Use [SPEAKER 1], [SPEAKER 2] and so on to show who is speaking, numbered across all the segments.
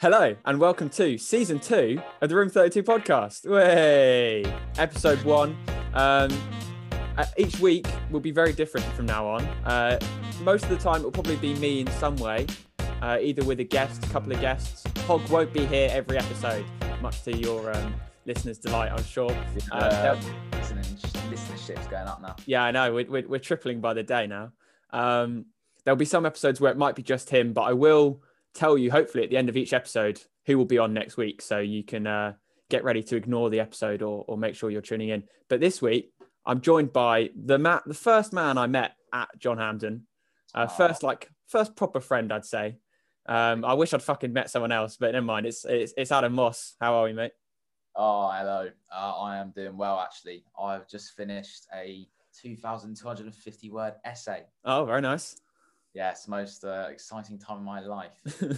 [SPEAKER 1] Hello and welcome to season two of the Room 32 podcast. Way episode one. Um, uh, each week will be very different from now on. Uh, most of the time, it will probably be me in some way, uh, either with a guest, a couple of guests. Hog won't be here every episode, much to your um, listeners' delight, I'm sure. Uh,
[SPEAKER 2] listenership's going up now.
[SPEAKER 1] yeah, I know. We're, we're, we're tripling by the day now. Um, there'll be some episodes where it might be just him, but I will tell you, hopefully, at the end of each episode, who will be on next week. So you can uh, get ready to ignore the episode or, or make sure you're tuning in. But this week, I'm joined by the ma- the first man I met at John Hampden. Uh, first, like, first proper friend, I'd say. Um, I wish I'd fucking met someone else, but never mind. It's, it's, it's Adam Moss. How are we, mate?
[SPEAKER 2] Oh, hello. Uh, I am doing well, actually. I've just finished a 2,250 word essay.
[SPEAKER 1] Oh, very nice.
[SPEAKER 2] Yes, most uh, exciting time of my life.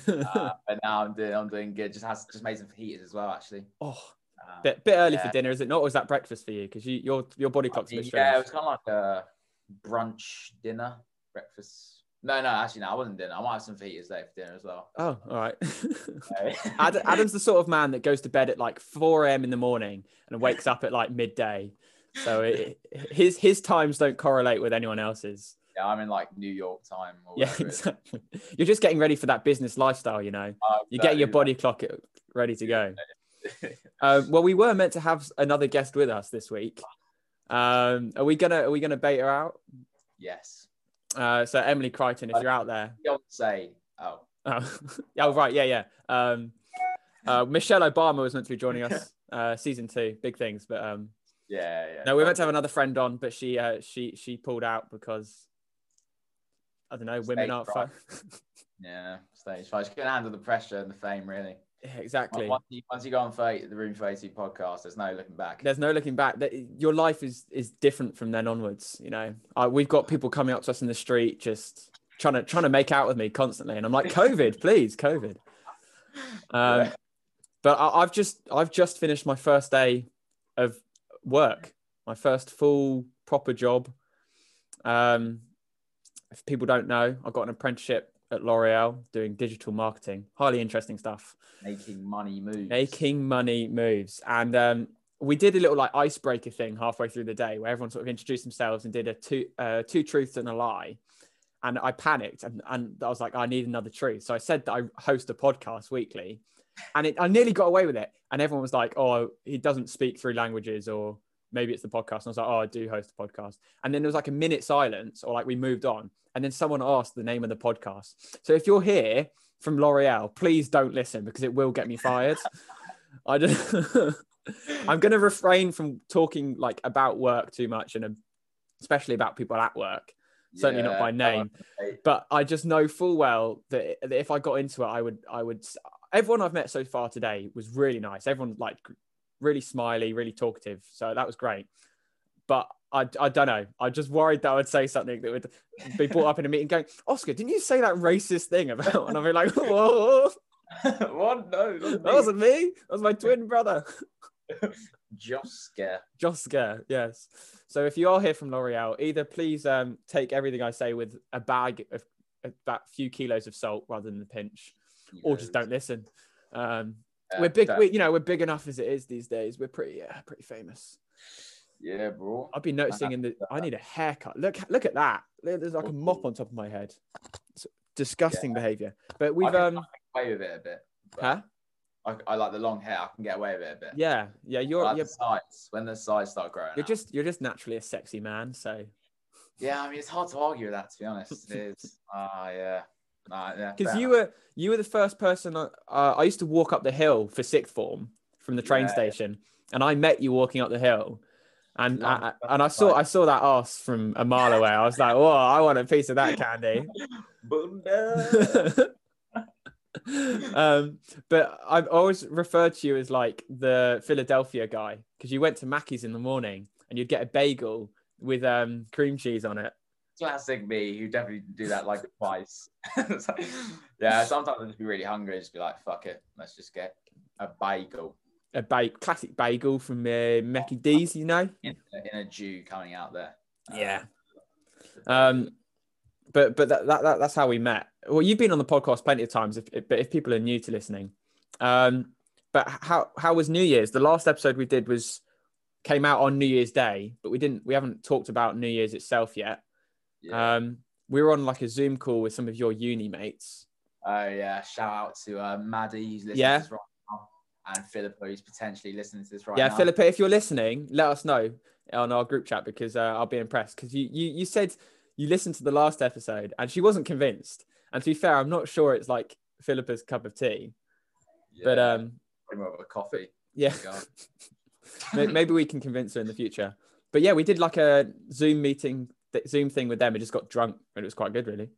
[SPEAKER 2] Uh, but now I'm doing, I'm doing good. Just has just made some fajitas as well, actually.
[SPEAKER 1] oh,
[SPEAKER 2] Uh,
[SPEAKER 1] bit bit early for dinner, is it not? Or is that breakfast for you? Because you your your body
[SPEAKER 2] I
[SPEAKER 1] clock's a bit strange.
[SPEAKER 2] yeah, it was kind of like a brunch dinner, breakfast. No, no, actually, no, I wasn't dinner. I might have some fajitas later for dinner as well.
[SPEAKER 1] Oh, all right.
[SPEAKER 2] Okay.
[SPEAKER 1] Ad- Adam's the sort of man that goes to bed at like 4 a.m. in the morning and wakes up at like midday. So it, his his times don't correlate with anyone else's.
[SPEAKER 2] I'm in like New York time. Or
[SPEAKER 1] Yeah,
[SPEAKER 2] whatever it is.
[SPEAKER 1] exactly. You're just getting ready for that business lifestyle, you know.
[SPEAKER 2] Uh,
[SPEAKER 1] You're getting your body clock ready to go. Um, well, we were meant to have another guest with us this week. Um, are we gonna are we gonna bait her out?
[SPEAKER 2] yes.
[SPEAKER 1] Uh, so Emily Crichton, if you're out there,
[SPEAKER 2] Beyonce. Oh,
[SPEAKER 1] Oh, oh right, yeah, yeah. Um, uh, Michelle Obama was meant to be joining us, uh, season two, big things. But um,
[SPEAKER 2] yeah, yeah.
[SPEAKER 1] no, we were meant to have another friend on, but she uh, she she pulled out because I don't know, women aren't fun.
[SPEAKER 2] Yeah, stage five. She couldn't handle the pressure and the fame, really.
[SPEAKER 1] Yeah, exactly.
[SPEAKER 2] Once you, once you go on 30, the Room 30 podcast, there's no looking back.
[SPEAKER 1] There's no looking back. Your life is is different from then onwards. You know, uh, we've got people coming up to us in the street just trying to trying to make out with me constantly, and I'm like, COVID, please, COVID. Um,
[SPEAKER 2] Yeah.
[SPEAKER 1] But I, I've just I've just finished my first day of work, my first full proper job. Um, if people don't know, I got an apprenticeship at L'Oreal doing digital marketing. Highly interesting stuff.
[SPEAKER 2] Making money moves.
[SPEAKER 1] Making money moves, and um, we did a little like icebreaker thing halfway through the day where everyone sort of introduced themselves and did a two uh, two truths and a lie. And I panicked and, and I was like, I need another truth. So I said that I host a podcast weekly and it, I nearly got away with it. And everyone was like, oh, he doesn't speak three languages or maybe it's the podcast. And I was like, oh, I do host a podcast. And then there was like a minute silence or like we moved on. And then someone asked the name of the podcast. So if you're here from L'Oreal, please don't listen because it will get me fired. I just, I'm going to refrain from talking like about work too much and um, especially about people at work certainly not by name but I just know full well that, that if I got into it, I would, I would. Everyone I've met so far today was really nice. Everyone like really smiley, really talkative. So that was great. But I, I don't know. I just worried that I would say something that would be brought up in a meeting, going, "Oscar, didn't you say that racist thing about?" And I'll be like, "Whoa,
[SPEAKER 2] what? No,
[SPEAKER 1] that wasn't me. That was my twin brother."
[SPEAKER 2] Just scare,
[SPEAKER 1] yes. So if you are here from L'Oreal, either please um, take everything I say with a bag of about a few kilos of salt rather than a pinch, or just don't listen. Um, we're big, we, you know, we're big enough as it is these days. We're pretty, yeah, pretty famous.
[SPEAKER 2] Yeah, bro.
[SPEAKER 1] I've been noticing in the, I need a haircut. Look, look at that. There's like a mop on top of my head. It's disgusting behavior. But we've,
[SPEAKER 2] I can,
[SPEAKER 1] um,
[SPEAKER 2] I away with it a bit.
[SPEAKER 1] huh?
[SPEAKER 2] I, I like the long hair. I can get away with it a bit.
[SPEAKER 1] Yeah, yeah. You're,
[SPEAKER 2] like
[SPEAKER 1] you're,
[SPEAKER 2] the sides when the sides start growing.
[SPEAKER 1] you're
[SPEAKER 2] out.
[SPEAKER 1] just, you're just naturally a sexy man. So
[SPEAKER 2] Yeah, I mean it's hard to argue with that to be honest. It's ah yeah. Nah, yeah.
[SPEAKER 1] Because you were, you were the first person. Uh, I used to walk up the hill for sixth form from the train
[SPEAKER 2] Yeah, yeah.
[SPEAKER 1] station, and I met you walking up the hill. And I, and I saw I saw that ass from a mile away. I was like, "Whoa, I want a piece of that candy." Um, but I've always referred to you as like the Philadelphia guy because you went to Mackey's in the morning and you'd get a bagel with um, cream cheese on it.
[SPEAKER 2] Classic me, who definitely do that like twice. So, yeah, sometimes I just be really hungry, and just be like, fuck it, let's just get a bagel
[SPEAKER 1] A ba- classic bagel from uh, Mackey D's, you know.
[SPEAKER 2] in, in a Jew coming out there.
[SPEAKER 1] Yeah. Um, but but that, that, that that's how we met. Well, you've been on the podcast plenty of times. If, if- but if people are new to listening, Um, but how how was New Year's? The last episode we did was came out on New Year's Day, but we didn't we haven't talked about New Year's itself yet.
[SPEAKER 2] Yeah.
[SPEAKER 1] Um, we were on like a Zoom call with some of your uni mates.
[SPEAKER 2] Oh yeah, shout out to uh, Maddie who's listening
[SPEAKER 1] Yeah.
[SPEAKER 2] to this right now, and Philippa who's potentially listening to this right
[SPEAKER 1] yeah,
[SPEAKER 2] now.
[SPEAKER 1] Yeah, Philippa, if you're listening, let us know on our group chat because uh, I'll be impressed. Because you, you you said you listened to the last episode and she wasn't convinced. And to be fair, I'm not sure it's like Philippa's cup of tea,
[SPEAKER 2] Yeah,
[SPEAKER 1] but um,
[SPEAKER 2] more of a coffee.
[SPEAKER 1] yeah,
[SPEAKER 2] Go on.
[SPEAKER 1] May- maybe we can convince her in the future. But yeah, we did like a Zoom meeting, Zoom thing with them. We just got drunk and it was quite good, really.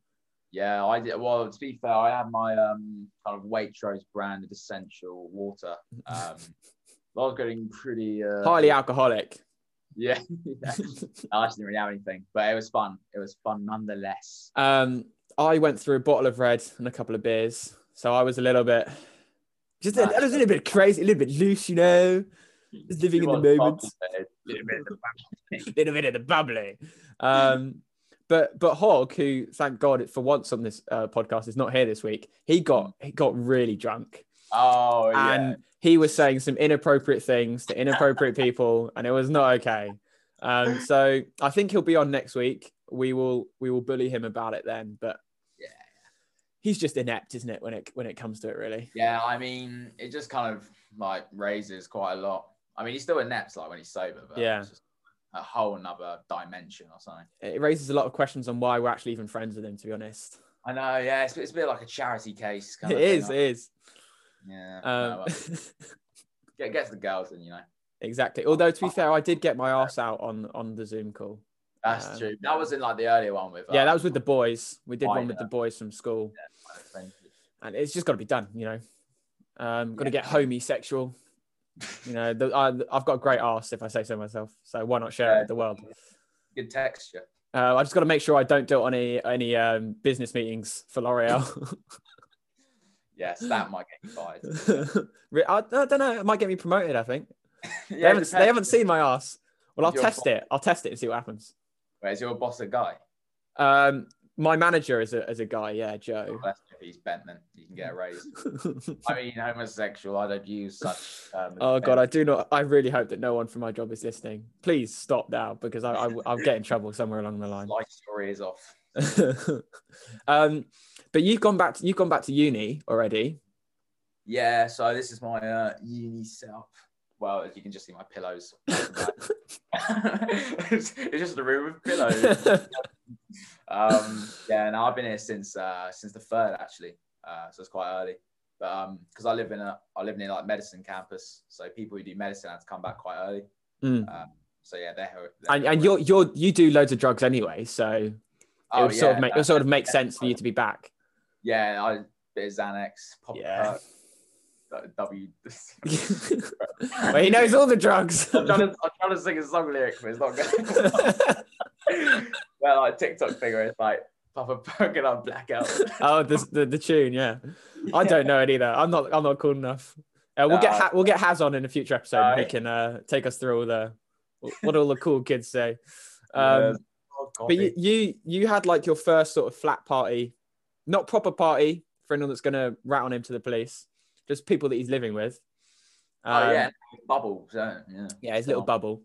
[SPEAKER 2] Yeah, I did. Well, to be fair, I had my um kind of Waitrose branded essential water. Um, I was getting pretty uh,
[SPEAKER 1] Highly alcoholic.
[SPEAKER 2] Yeah, yeah. I actually didn't really have anything, but it was fun. It was fun nonetheless.
[SPEAKER 1] Um, I went through a bottle of red and a couple of beers, so I was a little bit, just a, a little bit crazy, a little bit loose, you know, just living in the moment,
[SPEAKER 2] little bit of the fun.
[SPEAKER 1] little bit of the bubbly. Um, but but Hog, who thank God for once on this uh, podcast is not here this week, he got he got really drunk
[SPEAKER 2] Oh yeah.
[SPEAKER 1] and he was saying some inappropriate things to inappropriate people, and it was not okay. Um, so I think he'll be on next week. We will we will bully him about it then, but
[SPEAKER 2] Yeah.
[SPEAKER 1] he's just inept, isn't it? When it when it comes to it, really.
[SPEAKER 2] Yeah, I mean, it just kind of like raises quite a lot. I mean, he's still inept like when he's sober, but
[SPEAKER 1] Yeah.
[SPEAKER 2] it's just a whole another dimension or something.
[SPEAKER 1] It raises a lot of questions on why we're actually even friends with him. To be honest,
[SPEAKER 2] I know, yeah, it's, it's a bit like a charity case. Kind
[SPEAKER 1] it
[SPEAKER 2] of thing.
[SPEAKER 1] is. It is.
[SPEAKER 2] Yeah.
[SPEAKER 1] Um,
[SPEAKER 2] no, well, get, get to the girls, and you know,
[SPEAKER 1] exactly. Although to be fair, I did get my ass out on on the Zoom call.
[SPEAKER 2] that's
[SPEAKER 1] Um,
[SPEAKER 2] true. That was in like the earlier one with.
[SPEAKER 1] Yeah, that
[SPEAKER 2] um,
[SPEAKER 1] was with the boys. We did one with the boys from school.
[SPEAKER 2] friend.
[SPEAKER 1] and it's just got to be done, you know. Um, got to
[SPEAKER 2] Yeah.
[SPEAKER 1] get homosexual. You know, the, I, I've got a great ass if I say so myself. So why not share it with the world?
[SPEAKER 2] Good texture.
[SPEAKER 1] Uh, I just got to make sure I don't do it on any any um, business meetings for L'Oreal.
[SPEAKER 2] Yes, that might get you fired.
[SPEAKER 1] I, I don't know. It might get me promoted. I think they haven't they haven't seen my ass. Well, I'll
[SPEAKER 2] Your
[SPEAKER 1] test
[SPEAKER 2] bo-
[SPEAKER 1] it. I'll test it and see what happens.
[SPEAKER 2] Where's your boss a guy?
[SPEAKER 1] Um, my manager is a is a guy. Yeah, Joe.
[SPEAKER 2] If he's bent, then you can get a raise. I mean, homosexual. I don't use such. Um,
[SPEAKER 1] Oh god, I do not. I really hope that no one from my job is listening. Please stop now because I, I I'll get in trouble somewhere along the line.
[SPEAKER 2] Life story is off.
[SPEAKER 1] um, but you've gone back. To, you've gone back to uni already.
[SPEAKER 2] Yeah, so this is my uh, uni setup. Well, as you can just see my pillows. it's, it's just a room with pillows. Um, yeah, and I've been here since uh, since the third actually, uh, so it's quite early. But um, because I live in a I live in like medicine campus, so people who do medicine have to come back quite early.
[SPEAKER 1] Mm.
[SPEAKER 2] Um, so yeah, they're, they're
[SPEAKER 1] And and you're you're you do loads of drugs anyway, so it
[SPEAKER 2] Oh,
[SPEAKER 1] would sort of
[SPEAKER 2] yeah,
[SPEAKER 1] make it sort of make sense for you to be back.
[SPEAKER 2] yeah, I bit of Xanax, pop
[SPEAKER 1] Yeah.
[SPEAKER 2] uh, W.
[SPEAKER 1] well, he knows all the drugs.
[SPEAKER 2] I'm trying, to, I'm trying to sing a song lyric, but it's not good. well, like TikTok figure, it's like Papa Perkin on blackout.
[SPEAKER 1] oh, the, the the tune, yeah. I don't know it either. I'm not I'm not cool enough. Uh, we'll get
[SPEAKER 2] No.
[SPEAKER 1] ha- we'll get Haz on in a future episode. and he can uh, take us through all the what all the cool kids say. Um,
[SPEAKER 2] Oh,
[SPEAKER 1] but you, you you had like your first sort of flat party, not proper party for anyone that's gonna rat on him to the police, just people that he's living with.
[SPEAKER 2] oh
[SPEAKER 1] Um,
[SPEAKER 2] yeah, bubble. So, yeah,
[SPEAKER 1] yeah, his little
[SPEAKER 2] Oh.
[SPEAKER 1] bubble.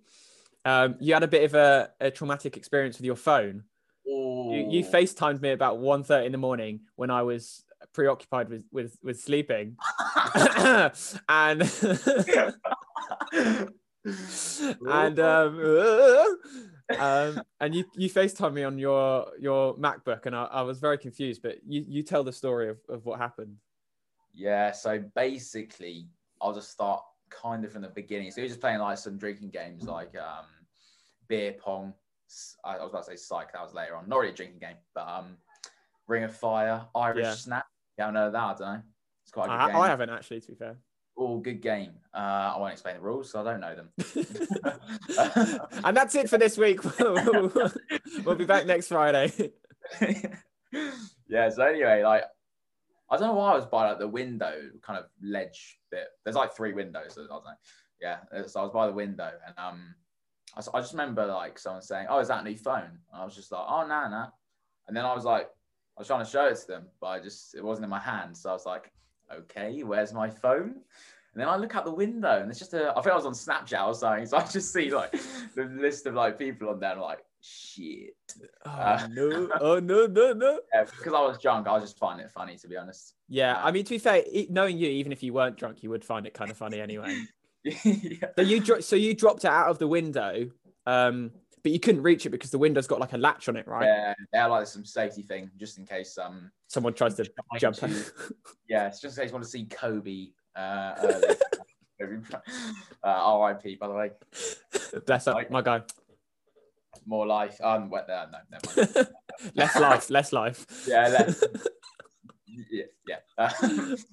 [SPEAKER 1] Um, you had a bit of a, a traumatic experience with your phone. You, you FaceTimed me about 1.30 in the morning when I was preoccupied with with, with sleeping, and and um, um, and you you FaceTime me on your your MacBook, and I, I was very confused. But you you tell the story of, of what happened.
[SPEAKER 2] Yeah, so basically, I'll just start kind of from the beginning. So we were just playing like some drinking games like um, beer pong. I was about to say psych, that was later on. Not really a drinking game, but um, Ring of Fire, Irish
[SPEAKER 1] Yeah.
[SPEAKER 2] Snap. Yeah, I don't know that. I don't know. It's quite a good
[SPEAKER 1] I,
[SPEAKER 2] game.
[SPEAKER 1] I haven't actually, to be fair.
[SPEAKER 2] Oh, good game. Uh, I won't explain the rules, so I don't know them.
[SPEAKER 1] and that's it for this week. we'll be back next Friday.
[SPEAKER 2] yeah. So anyway, like I don't know why I was by like the window kind of ledge bit. There's like three windows. So I don't know. Yeah. So I was by the window, and um, I, I just remember like someone saying, "Oh, is that a new phone?" And I was just like, "Oh, nah, nah." And then I was like, I was trying to show it to them, but I just it wasn't in my hand. So I was like, okay, where's my phone? And then I look out the window and it's just a, I think I was on Snapchat or something. So I just see like the list of like people on there and I'm like, shit.
[SPEAKER 1] Oh
[SPEAKER 2] Uh,
[SPEAKER 1] no! Oh no! No! No!
[SPEAKER 2] Yeah, because I was drunk, I was just finding it funny to be honest.
[SPEAKER 1] Yeah, I mean, to be fair, knowing you, even if you weren't drunk, you would find it kind of funny anyway.
[SPEAKER 2] Yeah.
[SPEAKER 1] So you dro- so you dropped it out of the window, um, but you couldn't reach it because the window's got like a latch on it, right?
[SPEAKER 2] Yeah, they like some safety thing just in case um
[SPEAKER 1] Someone tries to jump.
[SPEAKER 2] to- yeah, it's just in case you want to see Kobe uh uh, RIP by the way.
[SPEAKER 1] Bless up, my guy.
[SPEAKER 2] More life. Um wet there, no, never mind.
[SPEAKER 1] less life, less life.
[SPEAKER 2] Yeah, less. yeah, yeah. Uh,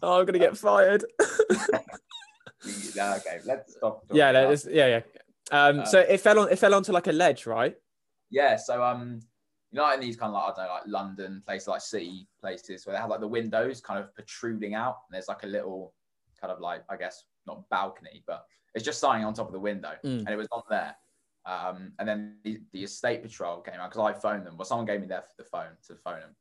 [SPEAKER 1] oh, I'm gonna get fired.
[SPEAKER 2] Yeah, okay, let's stop.
[SPEAKER 1] yeah,
[SPEAKER 2] about-
[SPEAKER 1] that is, yeah, yeah. Um,
[SPEAKER 2] Uh,
[SPEAKER 1] so it fell on, it fell onto like a ledge, right?
[SPEAKER 2] Yeah, so um, you know, in these kind of like I don't know, like London places, like city places, where they have like the windows kind of protruding out, and there's like a little kind of like I guess not balcony, but it's just something on top of the window,
[SPEAKER 1] Mm.
[SPEAKER 2] and it was not there. Um, and then the, the estate patrol came out because I phoned them. Well, someone gave me their the phone to phone them,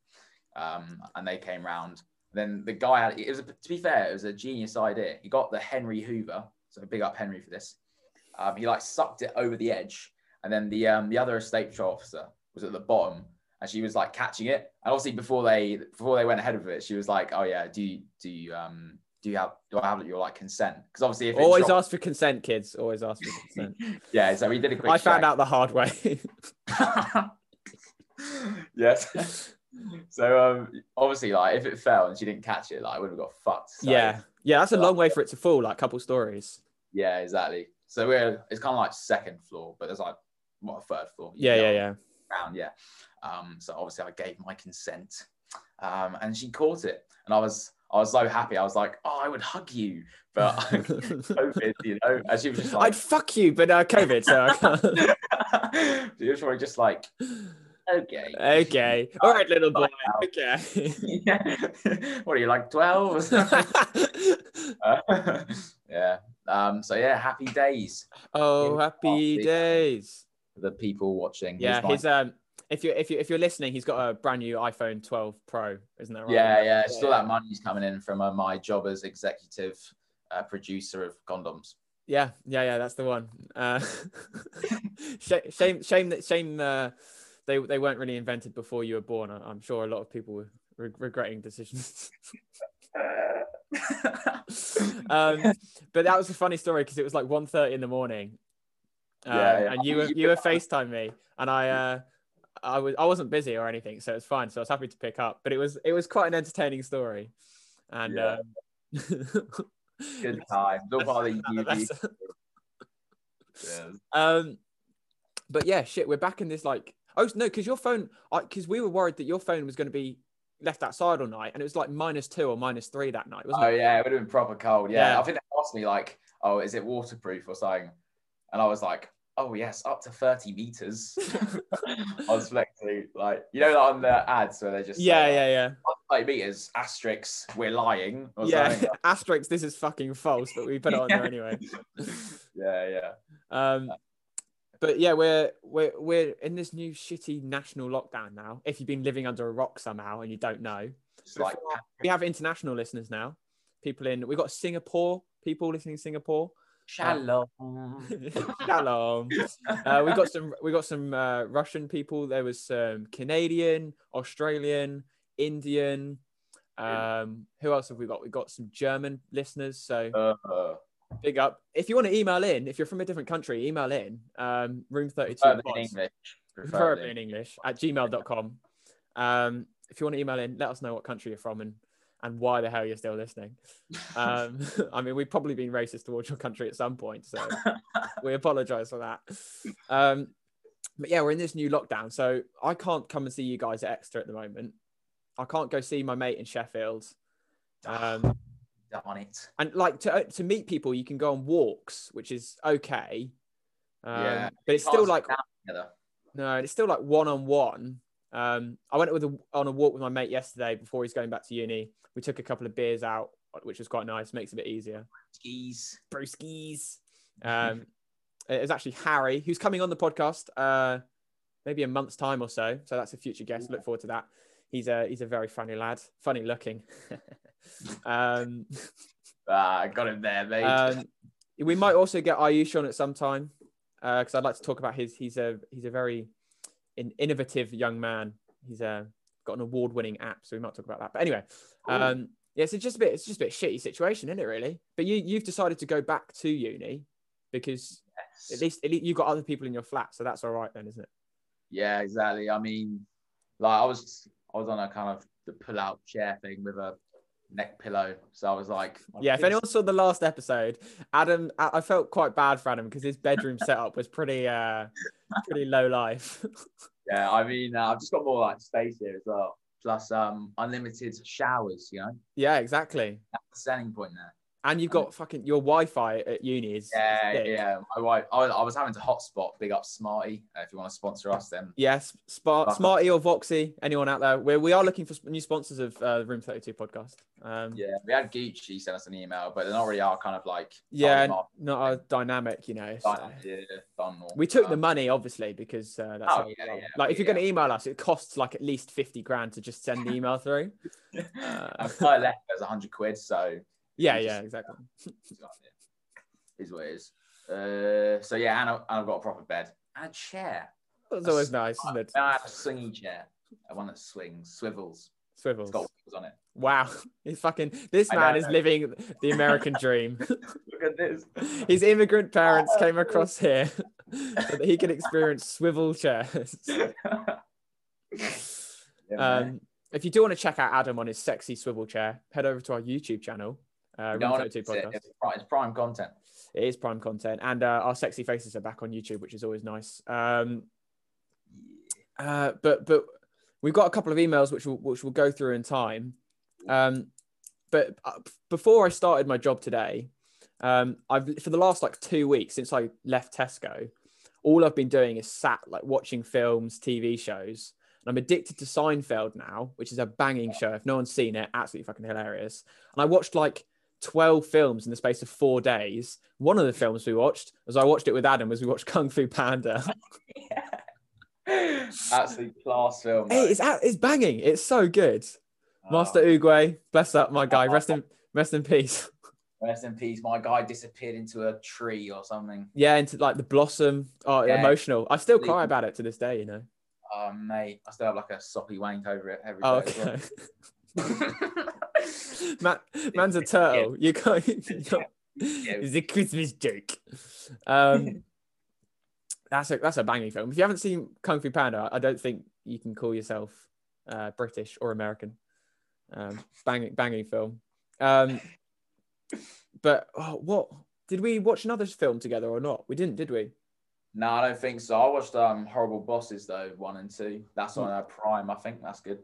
[SPEAKER 2] um, and they came round. Then the guy had it was a, to be fair, it was a genius idea. He got the Henry Hoover, so big up Henry for this. Um, he like sucked it over the edge, and then the um, the other estate patrol officer was at the bottom, and she was like catching it. And obviously, before they before they went ahead with it, she was like, "Oh yeah, do you do you um do you have do I have your like consent?" Because obviously, if
[SPEAKER 1] Always
[SPEAKER 2] dropped-
[SPEAKER 1] ask for consent, kids. Always ask for consent.
[SPEAKER 2] yeah, so we did a quick.
[SPEAKER 1] I found out the hard way.
[SPEAKER 2] yes. So um, obviously, like if it fell and she didn't catch it, like I would have got fucked. So,
[SPEAKER 1] yeah, yeah, that's a long way for it to fall. Like couple stories.
[SPEAKER 2] yeah, exactly. So we're it's kind of like second floor, but there's like what a third floor.
[SPEAKER 1] Yeah, yeah, yeah.
[SPEAKER 2] Round, yeah. Um, so obviously I gave my consent, um, and she caught it, and I was I was so happy. I was like, oh, I would hug you, but COVID, you know, and she was just like,
[SPEAKER 1] I'd fuck you, but uh, COVID, so I can't.
[SPEAKER 2] she was probably just like, okay,
[SPEAKER 1] okay, all right, little boy. Okay.
[SPEAKER 2] yeah. what are you like 12 yeah um so yeah happy days
[SPEAKER 1] oh,
[SPEAKER 2] Yeah.
[SPEAKER 1] happy days.
[SPEAKER 2] the people watching
[SPEAKER 1] Yeah, his um. If you're if you if you're listening, he's got a brand new iPhone 12 Pro, isn't that right?
[SPEAKER 2] yeah yeah still that money's coming in from uh, my job as executive uh, producer of condoms
[SPEAKER 1] Yeah, yeah, yeah, that's the one. Uh, sh- shame, shame that shame uh, they they weren't really invented before you were born. I- I'm sure a lot of people were re- regretting decisions. um, but that was a funny story because it was like 1.30 in the morning, um,
[SPEAKER 2] Yeah, yeah.
[SPEAKER 1] and you were you were Facetime me, and I uh, I was I wasn't busy or anything, so it's fine. So I was happy to pick up. But it was it was quite an entertaining story, and
[SPEAKER 2] Yeah.
[SPEAKER 1] um,
[SPEAKER 2] good time it's all part of the
[SPEAKER 1] That's-
[SPEAKER 2] UV Yes.
[SPEAKER 1] Um, but yeah, shit, we're back in this like oh no, because your phone, because we were worried that your phone was going to be left outside all night, and it was like minus two or minus three that night, wasn't
[SPEAKER 2] oh
[SPEAKER 1] it?
[SPEAKER 2] yeah it would have been proper cold yeah.
[SPEAKER 1] Yeah.
[SPEAKER 2] i think they asked me like oh is it waterproof or something and i was like oh yes up to 30 meters i was flexing like you know like on the ads where they just
[SPEAKER 1] Yeah, yeah, yeah,
[SPEAKER 2] 30 meters asterisks we're lying or
[SPEAKER 1] yeah.
[SPEAKER 2] something
[SPEAKER 1] Asterisk, this is fucking false, but we put it on there anyway.
[SPEAKER 2] yeah yeah
[SPEAKER 1] Um, but yeah, we're we're we're in this new shitty national lockdown now. If you've been living under a rock somehow and you don't know,
[SPEAKER 2] It's like
[SPEAKER 1] we have international listeners now. People in we've got Singapore people listening in Singapore.
[SPEAKER 2] shallow
[SPEAKER 1] Shalom. Uh, we got some. We got some uh, Russian people. There was some Canadian, Australian, Indian. Um, who else have we got? We got some German listeners. So
[SPEAKER 2] uh,
[SPEAKER 1] big up. If you want to email in, if you're from a different country, email in. Um, room thirty two.
[SPEAKER 2] preferably in English.
[SPEAKER 1] Preferably in English at gmail.com. Um, if you want to email in, let us know what country you're from and and why the hell you're still listening. Um, I mean, we've probably been racist towards your country at some point, so we apologize for that. Um, but yeah, we're in this new lockdown, so I can't come and see you guys at Exeter at the moment. I can't go see my mate in Sheffield. Um,
[SPEAKER 2] on it.
[SPEAKER 1] and like to to meet people, you can go on walks, which is okay. Um,
[SPEAKER 2] Yeah.
[SPEAKER 1] but it's still like no, it's still like one on one. Um, I went with a, on a walk with my mate yesterday before he's going back to uni. We took a couple of beers out, which was quite nice. Makes it a bit easier.
[SPEAKER 2] skis.
[SPEAKER 1] Broskies. Um, it was actually Harry who's coming on the podcast. Uh, maybe a month's time or so. So that's a future guest. Look forward to that. He's a he's a very funny lad, funny looking. Um,
[SPEAKER 2] Ah, I got him there, mate.
[SPEAKER 1] um, we might also get Ayush on at some time because I'd like to talk about his. He's a he's a very in, innovative young man. He's uh, got an award-winning app, so we might talk about that. But anyway,
[SPEAKER 2] Cool.
[SPEAKER 1] um, yeah, it's just a bit it's just a bit shitty situation, isn't it? Really. But you you've decided to go back to uni because
[SPEAKER 2] Yes.
[SPEAKER 1] at least, at least you've got other people in your flat, so that's all right then, isn't it?
[SPEAKER 2] Yeah, exactly. I mean, like I was, I was on a kind of the pull-out chair thing with a neck pillow, so I was like,
[SPEAKER 1] Yeah, if anyone saw the last episode, Adam, I I felt quite bad for Adam because his bedroom setup was pretty, uh, pretty low life.
[SPEAKER 2] Yeah, I mean, uh, I've just got more like space here as well. Plus, um, unlimited showers. You know,
[SPEAKER 1] yeah, exactly.
[SPEAKER 2] that's the selling point there.
[SPEAKER 1] And you've got fucking your Wi-Fi at uni is is
[SPEAKER 2] Yeah,
[SPEAKER 1] big.
[SPEAKER 2] yeah. My wife, I, I was having to hotspot. Big up Smarty. Uh, if you want to sponsor us, then
[SPEAKER 1] Yes,
[SPEAKER 2] Fuck.
[SPEAKER 1] Smarty or VOXI, anyone out there? We we are looking for new sponsors of uh, Room Thirty Two podcast. Um,
[SPEAKER 2] yeah, we had Gucci send us an email, but they're not really our kind of like
[SPEAKER 1] yeah,
[SPEAKER 2] market.
[SPEAKER 1] not a dynamic, you know. so-
[SPEAKER 2] yeah.
[SPEAKER 1] We took the
[SPEAKER 2] Um,
[SPEAKER 1] money, obviously, because uh, that's
[SPEAKER 2] Oh, yeah, yeah,
[SPEAKER 1] like if you're going to email us, it costs like at least fifty grand to just send the email through. Uh,
[SPEAKER 2] I left as hundred quid, so
[SPEAKER 1] Yeah, yeah, exactly.
[SPEAKER 2] is what it is. Uh, so yeah, and, I, I've got a proper bed and a chair.
[SPEAKER 1] That's always nice, isn't it?
[SPEAKER 2] I have a swingy chair, a one that swings, swivels.
[SPEAKER 1] Swivels.
[SPEAKER 2] It's got wheels on it.
[SPEAKER 1] Wow, he's fucking. This
[SPEAKER 2] I
[SPEAKER 1] man
[SPEAKER 2] know.
[SPEAKER 1] is living the American dream.
[SPEAKER 2] Look at this.
[SPEAKER 1] His immigrant parents came across here so that he could experience swivel chairs.
[SPEAKER 2] Yeah.
[SPEAKER 1] Um, if you do want to check out Adam on his sexy swivel chair, head over to our YouTube channel, uh,
[SPEAKER 2] You don't
[SPEAKER 1] Room
[SPEAKER 2] wanna
[SPEAKER 1] 32
[SPEAKER 2] miss it.
[SPEAKER 1] Podcast.
[SPEAKER 2] It's prime, it's prime content.
[SPEAKER 1] It is prime content, and uh, our sexy faces are back on YouTube, which is always nice. Um, uh, but but we've got a couple of emails which we'll, which we'll go through in time. Um, but uh, before I started my job today, um, I've for the last like two weeks since I left Tesco, all I've been doing is sat like watching films, TV shows. And I'm addicted to Seinfeld now, which is a banging show. If no one's seen it, absolutely fucking hilarious. And I watched like 12 films in the space of four days. One of the films we watched, as I watched it with Adam, was we watched Kung Fu Panda.
[SPEAKER 2] Absolute class film.
[SPEAKER 1] hey, it's it's banging. It's so good.
[SPEAKER 2] Oh,
[SPEAKER 1] Master Oogway, bless up my guy. Rest in rest in peace.
[SPEAKER 2] Rest in peace. My guy disappeared into a tree or something.
[SPEAKER 1] Yeah, into like the blossom. Oh,
[SPEAKER 2] Yeah.
[SPEAKER 1] emotional. I still cry about it to this day. You know.
[SPEAKER 2] Oh mate, I still have like a soppy wank over it every oh, day.
[SPEAKER 1] Oh,
[SPEAKER 2] as well.
[SPEAKER 1] okay. Man, man's a turtle. You can't. You can't it's a Christmas joke. Um, that's a that's a banging film. If you haven't seen Kung Fu Panda, I don't think you can call yourself uh, British or American. Um, banging banging film. Um, but oh, what did we watch another film together or not? We didn't, did we?
[SPEAKER 2] No, I don't think so. I watched um Horrible Bosses though, one and two. That's
[SPEAKER 1] Hmm.
[SPEAKER 2] on uh, Prime, I think. That's good.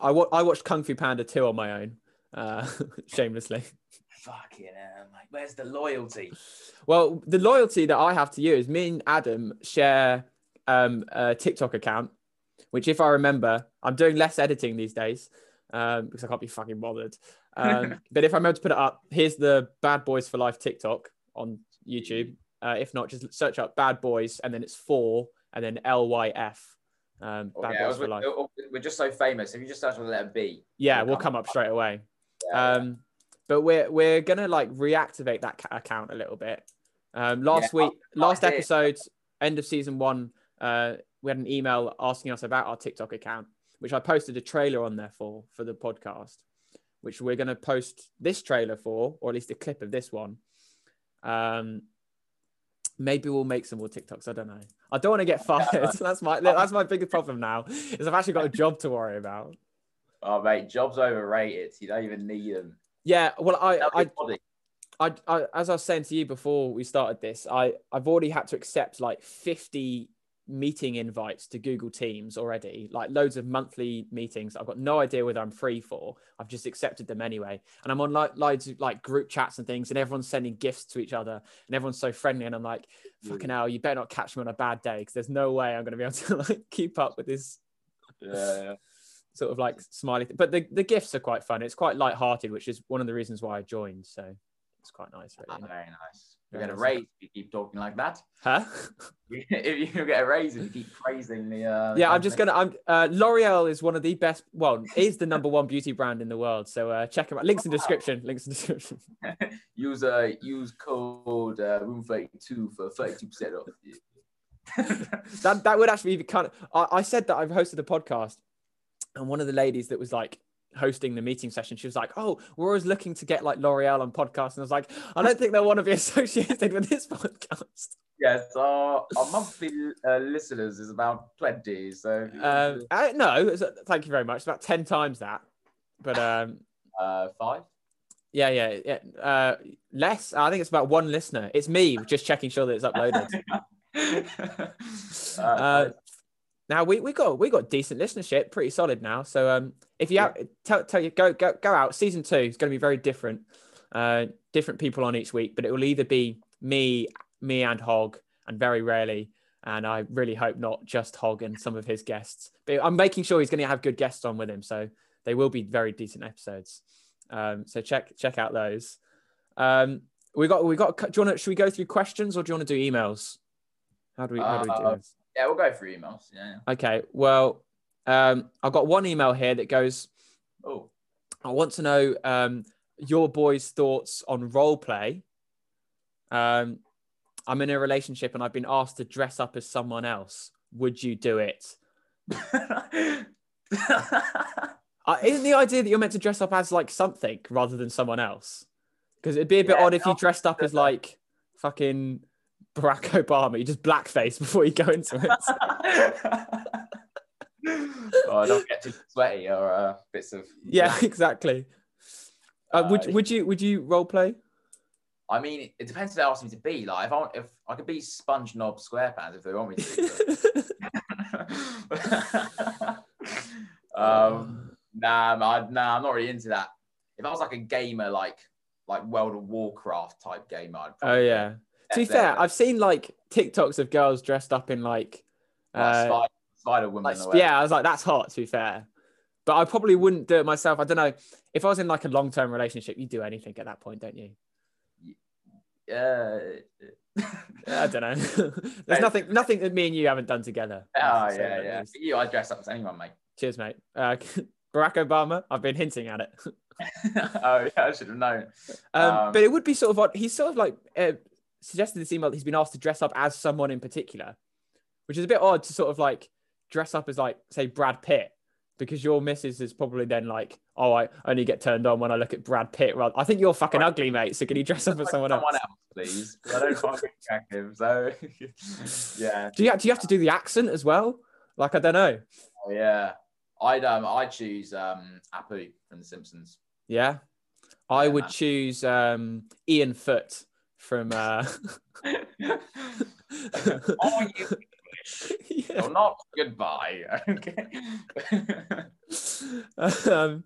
[SPEAKER 1] I wa- I watched Kung Fu Panda two on my own, uh, shamelessly.
[SPEAKER 2] Fucking hell, mate. Where's the loyalty?
[SPEAKER 1] Well, the loyalty that I have to you is me and Adam share um, a TikTok account, which, if I remember, I'm doing less editing these days um, because I can't be fucking bothered. Um, but if I remember to put it up, here's the Bad Boys for Life TikTok on YouTube. Uh, if not, just search up Bad Boys and then it's four and then L Y F. Um,
[SPEAKER 2] Oh, yeah,
[SPEAKER 1] Boys for
[SPEAKER 2] we're,
[SPEAKER 1] Life.
[SPEAKER 2] we're just so famous. If you just search for the letter B,
[SPEAKER 1] Yeah,
[SPEAKER 2] we'll
[SPEAKER 1] come up straight away.
[SPEAKER 2] Yeah,
[SPEAKER 1] Um, but we're we're gonna like reactivate that account a little bit. Um, last
[SPEAKER 2] Yeah,
[SPEAKER 1] week, last
[SPEAKER 2] idea.
[SPEAKER 1] episode, end of season one, uh, we had an email asking us about our TikTok account, which I posted a trailer on there for for the podcast, which we're gonna post this trailer for, or at least a clip of this one. Um, maybe we'll make some more TikToks. I don't know. I don't want to get fired. that's my that's my biggest problem now. Is I've actually got a job to worry about.
[SPEAKER 2] Oh mate, jobs overrated. You don't even need them.
[SPEAKER 1] Yeah, well, I, I. I, I, as I was saying to you before we started this, I, I've already had to accept like 50 meeting invites to Google Teams already, like loads of monthly meetings. I've got no idea whether I'm free for. I've just accepted them anyway. And I'm on like loads of like group chats and things, and everyone's sending gifts to each other, and everyone's so friendly. And I'm like, fucking mm. hell, you better not catch me on a bad day because there's no way I'm going to be able to like keep up with this
[SPEAKER 2] Yeah,
[SPEAKER 1] sort of like smiley thing. But the, the gifts are quite fun. It's quite light-hearted, which is one of the reasons why I joined. So It's quite nice, really.
[SPEAKER 2] very nice. You get a raise if you keep talking like that.
[SPEAKER 1] Huh?
[SPEAKER 2] if you get a raise if you keep praising the. Uh,
[SPEAKER 1] yeah, I'm just gonna. I'm uh, L'Oreal is one of the best. Well, is the number one beauty brand in the world. So uh, check them out. Links in description. Links in description.
[SPEAKER 2] use uh, use code uh, room thirty two for thirty two percent off.
[SPEAKER 1] that that would actually be kind of. I, I said that I've hosted a podcast, and one of the ladies that was like hosting the meeting session, she was like, "Oh, we're always looking to get like L'Oreal on podcasts," and I was like, "I don't think they'll want to be associated with this podcast."
[SPEAKER 2] yes, our, our monthly uh, listeners is about twenty. So
[SPEAKER 1] Um, uh, no, uh, thank you very much. It's about ten times that, but um,
[SPEAKER 2] uh, five.
[SPEAKER 1] yeah, yeah, yeah. Uh, less. I think it's about one listener. It's me just checking sure that it's uploaded.
[SPEAKER 2] uh,
[SPEAKER 1] Uh, now we, we got we got decent listenership, pretty solid now. So um, if you
[SPEAKER 2] Yeah.
[SPEAKER 1] have, tell tell you go go go out. Season two is going to be very different. Uh, different people on each week, but it will either be me, me and Hog, and very rarely, and I really hope not just Hog and some of his guests. But I'm making sure he's going to have good guests on with him, so they will be very decent episodes. Um, so check check out those. Um, we got we got. Do you want to? Should we go through questions or do you want to do emails? How do we how do we do
[SPEAKER 2] Uh, yeah, we'll go through emails. Yeah. yeah.
[SPEAKER 1] Okay, well, um, I've got one email here that goes,
[SPEAKER 2] Oh,
[SPEAKER 1] I want to know um, your boys' thoughts on role play. Um, I'm in a relationship and I've been asked to dress up as someone else. Would you do it? Uh, isn't the idea that you're meant to dress up as like something rather than someone else? Because it'd be a bit
[SPEAKER 2] Yeah,
[SPEAKER 1] odd if you dressed up as like fucking Barack Obama. You just blackface before you go into it.
[SPEAKER 2] oh, don't get too sweaty or uh, bits of.
[SPEAKER 1] yeah, exactly. Uh, would
[SPEAKER 2] Uh,
[SPEAKER 1] would you would you role play?
[SPEAKER 2] I mean, it depends if they ask me to be. Like, if I want, if I could be SpongeBob SquarePants if they want me to. um, nah, I, nah, I'm not really into that. If I was like a gamer, like like World of Warcraft type gamer, I'd
[SPEAKER 1] oh yeah. To be fair. I've seen like TikToks of girls dressed up in like,
[SPEAKER 2] like
[SPEAKER 1] uh,
[SPEAKER 2] Spider, Woman.
[SPEAKER 1] like yeah. I was like, that's hot. To be fair, but I probably wouldn't do it myself. I don't know if I was in like a long term relationship. You do anything at that point, don't you?
[SPEAKER 2] Yeah.
[SPEAKER 1] I don't know. There's nothing nothing that me and you haven't done together.
[SPEAKER 2] Oh yeah, yeah. For you, I dress up as anyone, mate.
[SPEAKER 1] Cheers, mate. Uh, Barack Obama. I've been hinting at it.
[SPEAKER 2] oh yeah, I should have known.
[SPEAKER 1] Um,
[SPEAKER 2] Um,
[SPEAKER 1] but it would be sort of odd. He's sort of like uh, suggested this email. that He's been asked to dress up as someone in particular, which is a bit odd to sort of like dress up as like say Brad Pitt, because your missus is probably then like, oh, I only get turned on when I look at Brad Pitt. Rather, I think you're fucking
[SPEAKER 2] Right.
[SPEAKER 1] ugly, mate. So can you dress up as
[SPEAKER 2] Like
[SPEAKER 1] someone else?
[SPEAKER 2] please. I don't find it attractive. So yeah,
[SPEAKER 1] Do you do you have to do the accent as well? Like I don't know.
[SPEAKER 2] oh, yeah. I'd um I choose um Apu from The Simpsons.
[SPEAKER 1] Yeah, I
[SPEAKER 2] Yeah,
[SPEAKER 1] would choose um, Ian Foot from. Uh...
[SPEAKER 2] Are you
[SPEAKER 1] yeah.
[SPEAKER 2] or not? Goodbye. Okay.
[SPEAKER 1] um,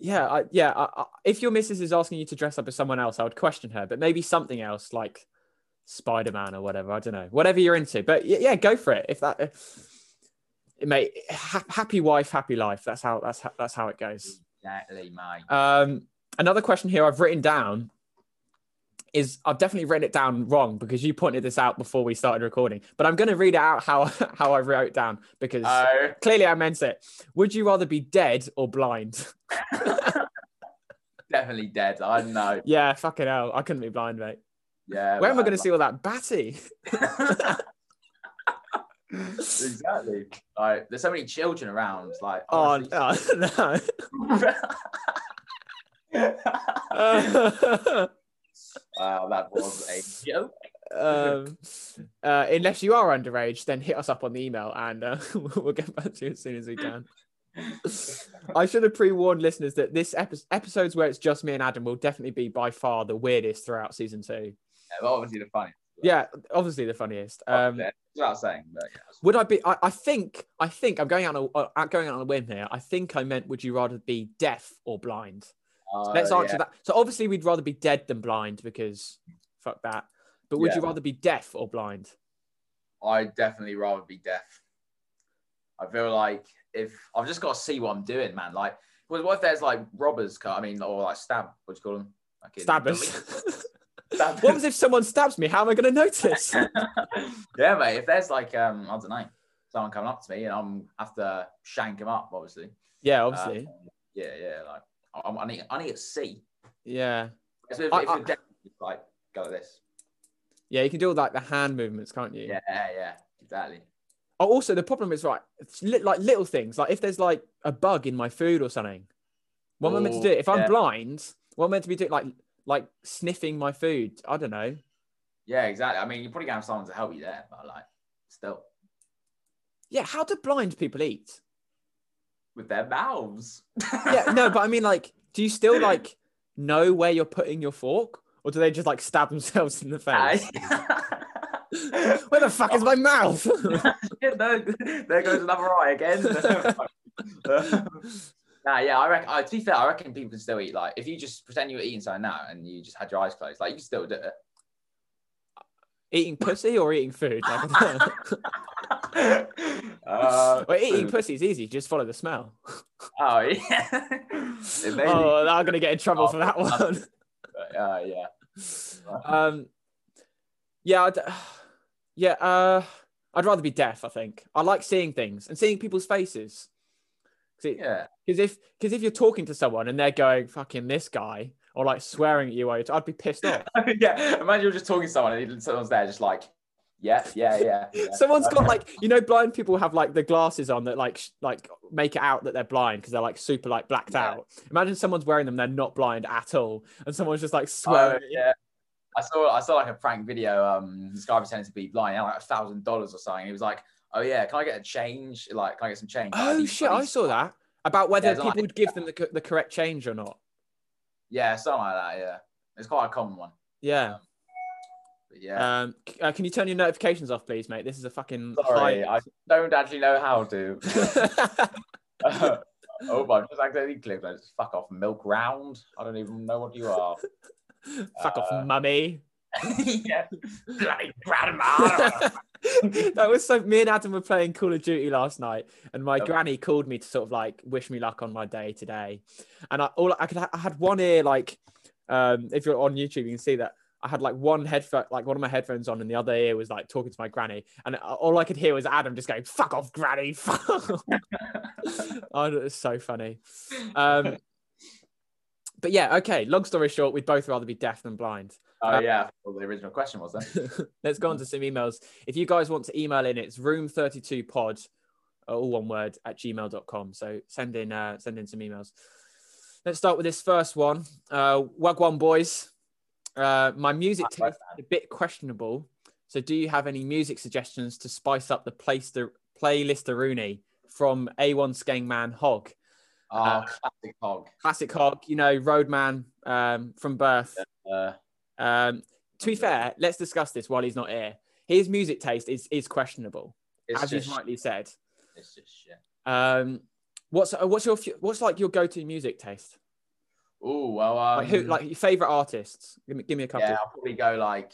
[SPEAKER 1] yeah, I, yeah. I, I, if your missus is asking you to dress up as someone else, I would question her, but maybe something else like Spider Man or whatever. I don't know, whatever you're into. But yeah, go for it. If that, it mate, ha- happy wife, happy life. That's how that's how, that's how it goes.
[SPEAKER 2] exactly, mate.
[SPEAKER 1] Um, another question here I've written down is I've definitely written it down wrong because you pointed this out before we started recording. But I'm going to read it out how how I wrote it down because
[SPEAKER 2] Oh,
[SPEAKER 1] clearly I meant it. Would you rather be dead or blind?
[SPEAKER 2] definitely dead. I know.
[SPEAKER 1] yeah, fucking hell, I couldn't be blind, mate.
[SPEAKER 2] Yeah.
[SPEAKER 1] Where am I going to see all that batty?
[SPEAKER 2] exactly. Like, there's so many children around. Like,
[SPEAKER 1] Oh,
[SPEAKER 2] honestly.
[SPEAKER 1] no. no.
[SPEAKER 2] Wow, that was a joke.
[SPEAKER 1] um, uh, unless you are underage, then hit us up on the email and uh, we'll get back to you as soon as we can. I should have pre-warned listeners that this epi- episodes where it's just me and Adam will definitely be by far the weirdest throughout season two.
[SPEAKER 2] Yeah, well, obviously the funny.
[SPEAKER 1] Yeah, obviously the funniest. Um,
[SPEAKER 2] yeah, without saying, but yeah.
[SPEAKER 1] would I be? I, I think. I think I'm going out on a uh, going out on a whim here. I think I meant, would you rather be deaf or blind?
[SPEAKER 2] Uh,
[SPEAKER 1] Let's answer
[SPEAKER 2] yeah.
[SPEAKER 1] that. So obviously we'd rather be dead than blind because fuck that. But would
[SPEAKER 2] Yeah.
[SPEAKER 1] you rather be deaf or blind?
[SPEAKER 2] I'd definitely rather be deaf. I feel like if I've just got to see what I'm doing, man. Like, what if there's like robbers? I mean, or like stab. What do you call them? Like
[SPEAKER 1] Stabbers.
[SPEAKER 2] Stab-
[SPEAKER 1] What was if someone stabs me? How am I going to notice?
[SPEAKER 2] yeah, mate. If there's like um, I don't know, someone coming up to me and I'm have to shank him up, obviously.
[SPEAKER 1] yeah,
[SPEAKER 2] Uh,
[SPEAKER 1] obviously.
[SPEAKER 2] yeah, yeah. Like I, I need, I need to see.
[SPEAKER 1] yeah.
[SPEAKER 2] So if,
[SPEAKER 1] I-
[SPEAKER 2] if
[SPEAKER 1] I-
[SPEAKER 2] dead, like go like this.
[SPEAKER 1] Yeah, you can do like the hand movements, can't you?
[SPEAKER 2] Yeah, yeah, exactly.
[SPEAKER 1] Oh, also the problem is right. It's li- like little things. Like if there's like a bug in my food or something, what am I meant to do? If I'm
[SPEAKER 2] yeah.
[SPEAKER 1] blind, what am I meant to be doing? Like like sniffing my food? I don't know.
[SPEAKER 2] Yeah, exactly. I mean, you're probably gonna have someone to help you there, but like, still
[SPEAKER 1] Yeah, how do blind people eat?
[SPEAKER 2] With their mouths.
[SPEAKER 1] Yeah, no, but I mean, like, do you still like know where you're putting your fork, or do they just like stab themselves in the face? Where the fuck is my mouth?
[SPEAKER 2] no, there goes another eye again. nah, yeah, I reckon. Uh, to be fair, I reckon people can still eat. Like, if you just pretend you were eating something now and you just had your eyes closed, like you can still do it.
[SPEAKER 1] Eating pussy or eating food? Like, I don't know.
[SPEAKER 2] uh,
[SPEAKER 1] well, eating pussy is easy. Just follow the smell.
[SPEAKER 2] oh yeah.
[SPEAKER 1] Oh, I'm gonna get in trouble for that one.
[SPEAKER 2] uh, yeah.
[SPEAKER 1] Um, yeah, I'd, yeah. Uh, I'd rather be deaf. I think I like seeing things and seeing people's faces. Because
[SPEAKER 2] Yeah.
[SPEAKER 1] if because if you're talking to someone and they're going fucking this guy or like swearing at you, while you're- I'd be pissed off.
[SPEAKER 2] yeah. Imagine you're just talking to someone and someone's there, just like, yeah, yeah, yeah. yeah.
[SPEAKER 1] Someone's got like you know blind people have like the glasses on that like sh- like make it out that they're blind because they're like super like blacked
[SPEAKER 2] Yeah.
[SPEAKER 1] out. Imagine someone's wearing them, they're not blind at all, and someone's just like
[SPEAKER 2] Oh,
[SPEAKER 1] swearing.
[SPEAKER 2] yeah. I saw I saw like a prank video. Um, this guy pretending to be blind, had like a thousand dollars or something. He was like, "Oh yeah, can I get a change? Like, can I get some change?"
[SPEAKER 1] Oh shit! I saw that about whether
[SPEAKER 2] Yeah,
[SPEAKER 1] people
[SPEAKER 2] like-
[SPEAKER 1] would give them the, the correct change or not.
[SPEAKER 2] Yeah, something like that. Yeah, it's quite a common one.
[SPEAKER 1] Yeah.
[SPEAKER 2] But yeah.
[SPEAKER 1] Um, c- uh, can you turn your notifications off, please, mate? This is a fucking
[SPEAKER 2] Sorry,
[SPEAKER 1] high-
[SPEAKER 2] I don't actually know how to. oh, but I'm just accidentally clicked. I just fuck off, milk round. I don't even know what you are.
[SPEAKER 1] Fuck
[SPEAKER 2] Uh,
[SPEAKER 1] off, mummy.
[SPEAKER 2] yeah, bloody grandma.
[SPEAKER 1] that was so. Me and Adam were playing Call of Duty last night, and my
[SPEAKER 2] Yep.
[SPEAKER 1] granny called me to sort of like wish me luck on my day today. And I all I could I had one ear like, um, if you're on YouTube, you can see that I had like one headphone, like one of my headphones on, and the other ear was like talking to my granny, and all I could hear was Adam just going "fuck off, granny." Fuck oh, it was so funny. Um, but yeah, okay. Long story short, we'd both rather be deaf than blind.
[SPEAKER 2] oh yeah, well, the original question was that.
[SPEAKER 1] Let's go on to some emails. If you guys want to email in, it's room32pod, uh, all one word, at gmail.com. So send in uh, send in some emails. Let's start with this first one. Uh, Wagwan boys. Uh, my music taste is a bit questionable. So do you have any music suggestions to spice up the place the playlist Rooney from A1 Skangman Hog?
[SPEAKER 2] Oh,
[SPEAKER 1] Uh,
[SPEAKER 2] classic hog.
[SPEAKER 1] Classic Hog, you know, Roadman um, from birth.
[SPEAKER 2] Uh,
[SPEAKER 1] Um, to be fair, let's discuss this while he's not here. His music taste is is questionable,
[SPEAKER 2] it's
[SPEAKER 1] as
[SPEAKER 2] just,
[SPEAKER 1] you've rightly said.
[SPEAKER 2] it's just shit.
[SPEAKER 1] Um, what's uh, what's your what's like your go to music taste?
[SPEAKER 2] Oh well, um,
[SPEAKER 1] Like who like your favorite artists? Give me give me a couple.
[SPEAKER 2] yeah, I'll probably go like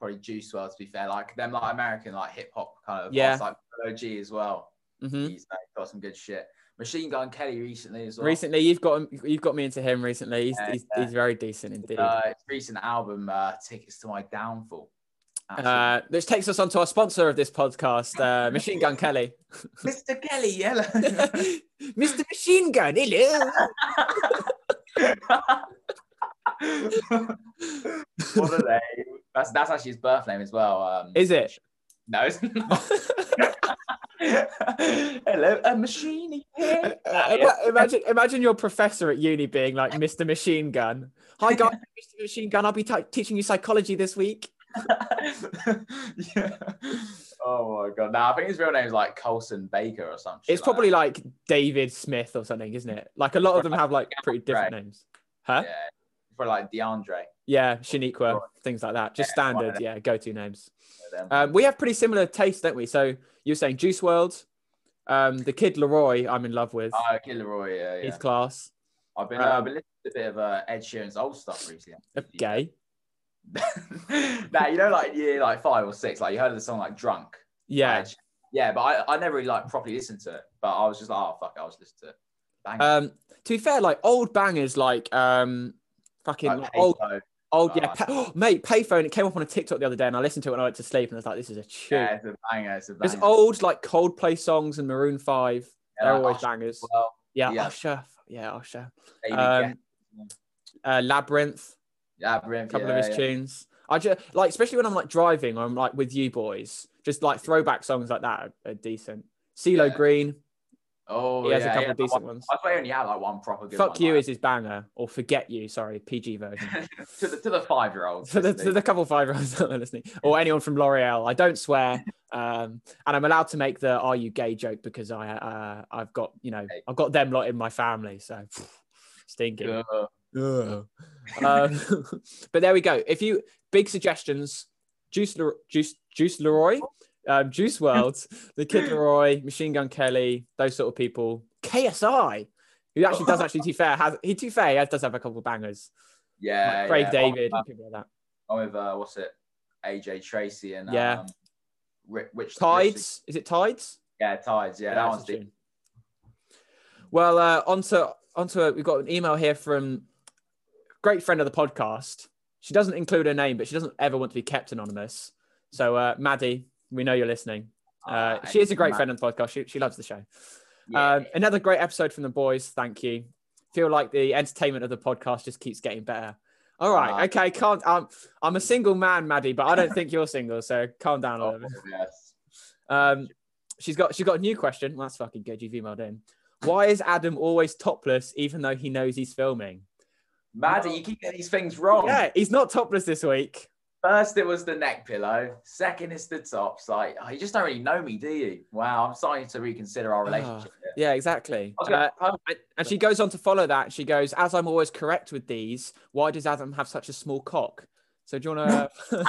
[SPEAKER 2] probably Juice WRLD to be fair, like them like American like hip hop kind of.
[SPEAKER 1] Yeah.
[SPEAKER 2] like OG as well.
[SPEAKER 1] Mhm.
[SPEAKER 2] He's like, got some good shit. Machine Gun Kelly recently as well.
[SPEAKER 1] Recently, you've got him, you've got me into him recently. He's
[SPEAKER 2] Yeah,
[SPEAKER 1] he's,
[SPEAKER 2] yeah.
[SPEAKER 1] he's very decent indeed.
[SPEAKER 2] uh, recent album, uh, Tickets to My Downfall.
[SPEAKER 1] Uh, which takes us on to our sponsor of this podcast, uh, Machine Gun Kelly.
[SPEAKER 2] Mr. Kelly, hello.
[SPEAKER 1] Mr. Machine Gun, hello.
[SPEAKER 2] what a name. That's that's actually his birth name as well. Um,
[SPEAKER 1] Is it?
[SPEAKER 2] No, it's not. Hello, a machine here.
[SPEAKER 1] Uh, imagine, imagine your professor at uni being like Mr. Machine Gun. Hi guys, Mr. Machine Gun. I'll be t- teaching you psychology this week.
[SPEAKER 2] yeah. Oh my god. Now I think his real name is like Colson Baker or something.
[SPEAKER 1] It's probably like David Smith or something, isn't it? Like a lot of them have like pretty different names. Huh?
[SPEAKER 2] yeah, for like DeAndre.
[SPEAKER 1] Yeah, Shaniqua, things like that. Just
[SPEAKER 2] Yeah,
[SPEAKER 1] standard, yeah, go-to names. Um, we have pretty similar tastes, don't we? So you're saying Juice WRLD, um, the Kid LAROI, I'm in love with.
[SPEAKER 2] Oh, Kid LAROI, yeah, yeah.
[SPEAKER 1] He's class.
[SPEAKER 2] I've been, uh,
[SPEAKER 1] um,
[SPEAKER 2] I've been listening to a bit of uh, Ed Sheeran's old stuff recently.
[SPEAKER 1] Gay.
[SPEAKER 2] now you know, like year like five or six, like you heard of the song like "Drunk."
[SPEAKER 1] Yeah.
[SPEAKER 2] Yeah, but I, I never really like properly listened to it. But I was just like, oh fuck, it, I was listening to it. Bang.
[SPEAKER 1] Um, to be fair, like old bangers, like um, fucking
[SPEAKER 2] like,
[SPEAKER 1] like, old. Oh yeah, pa- oh, mate, payphone. It came up on a TikTok the other day, and I listened to it when I went to sleep, and I was like, "This is a tune."
[SPEAKER 2] Yeah, it's a banger. It's a
[SPEAKER 1] There's
[SPEAKER 2] banger.
[SPEAKER 1] old like Coldplay songs and Maroon Five.
[SPEAKER 2] Yeah,
[SPEAKER 1] They're
[SPEAKER 2] like
[SPEAKER 1] always
[SPEAKER 2] Usher
[SPEAKER 1] bangers.
[SPEAKER 2] Well,
[SPEAKER 1] Yeah,
[SPEAKER 2] Yeah.
[SPEAKER 1] Usher. Yeah, Usher. Um, Uh, Labrinth.
[SPEAKER 2] Labrinth,
[SPEAKER 1] A couple
[SPEAKER 2] yeah,
[SPEAKER 1] of his tunes. I just like, especially when I'm like driving or I'm like with you boys, just like throwback songs like that are, are decent. CeeLo. Green.
[SPEAKER 2] Oh,
[SPEAKER 1] He has
[SPEAKER 2] yeah,
[SPEAKER 1] a couple
[SPEAKER 2] yeah.
[SPEAKER 1] decent
[SPEAKER 2] I,
[SPEAKER 1] ones.
[SPEAKER 2] I only had like one proper good
[SPEAKER 1] Fuck
[SPEAKER 2] one,
[SPEAKER 1] you
[SPEAKER 2] like-
[SPEAKER 1] is his banger, or Forget You. Sorry, PG version.
[SPEAKER 2] to the to the five year olds.
[SPEAKER 1] to the, to the couple five year olds that are listening, or anyone from L'Oreal. I don't swear, um, and I'm allowed to make the "Are you gay?" joke because I uh, I've got you know I've got them lot in my family, so stinking. Ugh. um, but there we go. If you big suggestions, Juice Le- Juice Juice Leroy, um, Juice WRLD, the Kid LAROI, Machine Gun Kelly, those sort of people. KSI, who actually does actually to be fair has he to be fair he does have a couple of bangers.
[SPEAKER 2] yeah,
[SPEAKER 1] Like Craig
[SPEAKER 2] yeah.
[SPEAKER 1] David
[SPEAKER 2] I'm
[SPEAKER 1] and people like that.
[SPEAKER 2] I'm with uh, what's it? AJ Tracey and
[SPEAKER 1] Yeah.
[SPEAKER 2] um, Ri- which
[SPEAKER 1] Tides, is it Tides?
[SPEAKER 2] Yeah, Tides. Yeah, that one's
[SPEAKER 1] a
[SPEAKER 2] deep.
[SPEAKER 1] tune. Well, uh, onto onto we've got an email here from great friend of the podcast. She doesn't include her name, but she doesn't ever want to be kept anonymous. So, uh, Maddie, we know you're listening. Uh, she is a great friend on the podcast. She, she loves the show.
[SPEAKER 2] Yeah.
[SPEAKER 1] Um, another great episode from the boys. Thank you. Feel like the entertainment of the podcast just keeps getting better. All right,
[SPEAKER 2] Ah.
[SPEAKER 1] okay. Can't. Um, I'm a single man, Maddie, but I don't think you're single. So calm down a
[SPEAKER 2] Oh,
[SPEAKER 1] little bit.
[SPEAKER 2] yes.
[SPEAKER 1] Um, she's got she's got a new question. Well, that's fucking good. You've emailed in. Why is Adam always topless even though he knows he's filming?
[SPEAKER 2] Maddie, you keep getting these things wrong.
[SPEAKER 1] Yeah, he's not topless this week.
[SPEAKER 2] First, it was the neck pillow. Second, it's the tops. Like, oh, you just don't really know me, do you? Wow, I'm starting to reconsider our
[SPEAKER 1] Ah.
[SPEAKER 2] relationship.
[SPEAKER 1] Yeah, exactly. Uh, and- she goes on to follow that. She goes, "As I'm always correct with these, why does Adam have such a small cock?" So do you want to?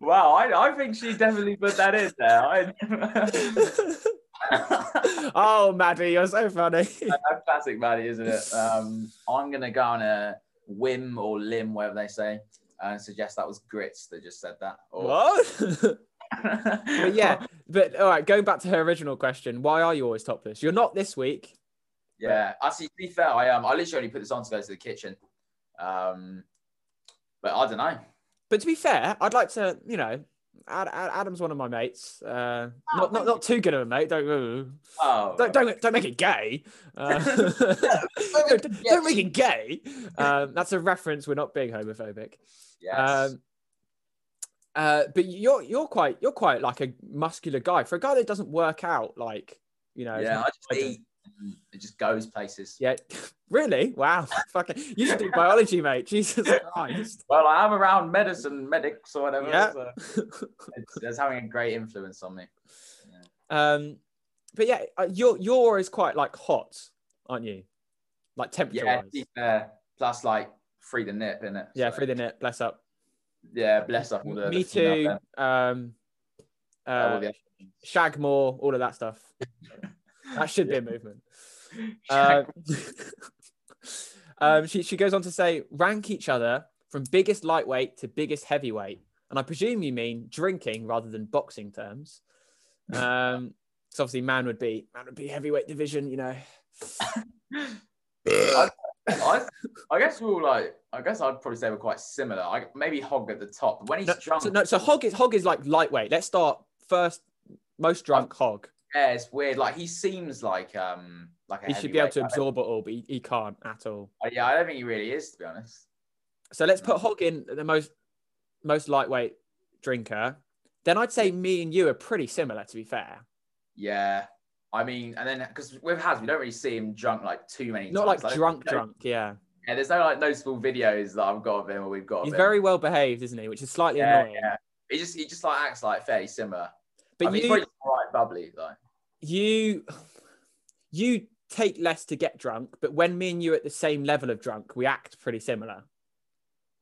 [SPEAKER 2] wow, I, I think she definitely put that in there. I...
[SPEAKER 1] oh, Maddie, you're so funny.
[SPEAKER 2] That's classic Maddie, isn't it? Um, I'm gonna go on a whim or limb, whatever they say, and suggest that was grits that just said that. Or...
[SPEAKER 1] what? but yeah, but all right. Going back to her original question, why are you always topless? You're not this week.
[SPEAKER 2] yeah. Actually, to be fair, I um, I literally only put this on to go to the kitchen. Um, but I don't know.
[SPEAKER 1] But to be fair, I'd like to, you know, Adam's one of my mates. Uh, not, not not too good of a mate. Don't
[SPEAKER 2] Oh,
[SPEAKER 1] don't don't, don't make it gay. Uh, don't, don't make it gay. Um, that's a reference. We're not being homophobic.
[SPEAKER 2] yes.
[SPEAKER 1] Um, uh, but you're you're quite you're quite like a muscular guy for a guy that doesn't work out. Like you know,
[SPEAKER 2] yeah, I just eat. And It just goes places.
[SPEAKER 1] yeah. Really? Wow. Fucking. You should do biology, mate. Jesus Christ.
[SPEAKER 2] Well, I am around medicine, medics or whatever.
[SPEAKER 1] Yeah.
[SPEAKER 2] So it's, it's having a great influence on me.
[SPEAKER 1] Um, but yeah, uh, your your is quite like hot, aren't you? Like temperature
[SPEAKER 2] Yeah, plus like free the nip in it.
[SPEAKER 1] Yeah, through the net. Bless up.
[SPEAKER 2] Yeah, bless up all the.
[SPEAKER 1] Me
[SPEAKER 2] the
[SPEAKER 1] too. Um,
[SPEAKER 2] Uh, all
[SPEAKER 1] Shagmore, all of that stuff. That should be a movement. Uh, um, she she goes on to say, rank each other from biggest lightweight to biggest heavyweight, and I presume you mean drinking rather than boxing terms. Um, so obviously, man would be man would be heavyweight division, you know.
[SPEAKER 2] I, I, I guess we're all like. I guess I'd probably say we're quite similar. I, maybe Hog at the top. When he's
[SPEAKER 1] No,
[SPEAKER 2] drunk,
[SPEAKER 1] so, no, so hog is hog is like lightweight. Let's start first. Most drunk hog.
[SPEAKER 2] Yeah, it's weird. Like he seems like um like a
[SPEAKER 1] He should be able to absorb it all, but he, he can't at all.
[SPEAKER 2] Don't- Yeah, I don't think he really is, to be honest.
[SPEAKER 1] So let's put hog in the most most lightweight drinker. Then I'd say me and you are pretty similar, to be fair.
[SPEAKER 2] Yeah. I mean, and then because with Has, we don't really see him drunk like too many
[SPEAKER 1] Not
[SPEAKER 2] times.
[SPEAKER 1] like drunk,
[SPEAKER 2] no-
[SPEAKER 1] drunk. Yeah,
[SPEAKER 2] Yeah, there's no like noticeable videos that I've got of him or we've got.
[SPEAKER 1] he's very well behaved, isn't he? Which is slightly
[SPEAKER 2] yeah,
[SPEAKER 1] annoying.
[SPEAKER 2] yeah. He just he just like acts like fairly similar.
[SPEAKER 1] But
[SPEAKER 2] I mean, he's
[SPEAKER 1] you
[SPEAKER 2] probably just right bubbly though.
[SPEAKER 1] You you take less to get drunk, but when me and you are at the same level of drunk, we act pretty similar.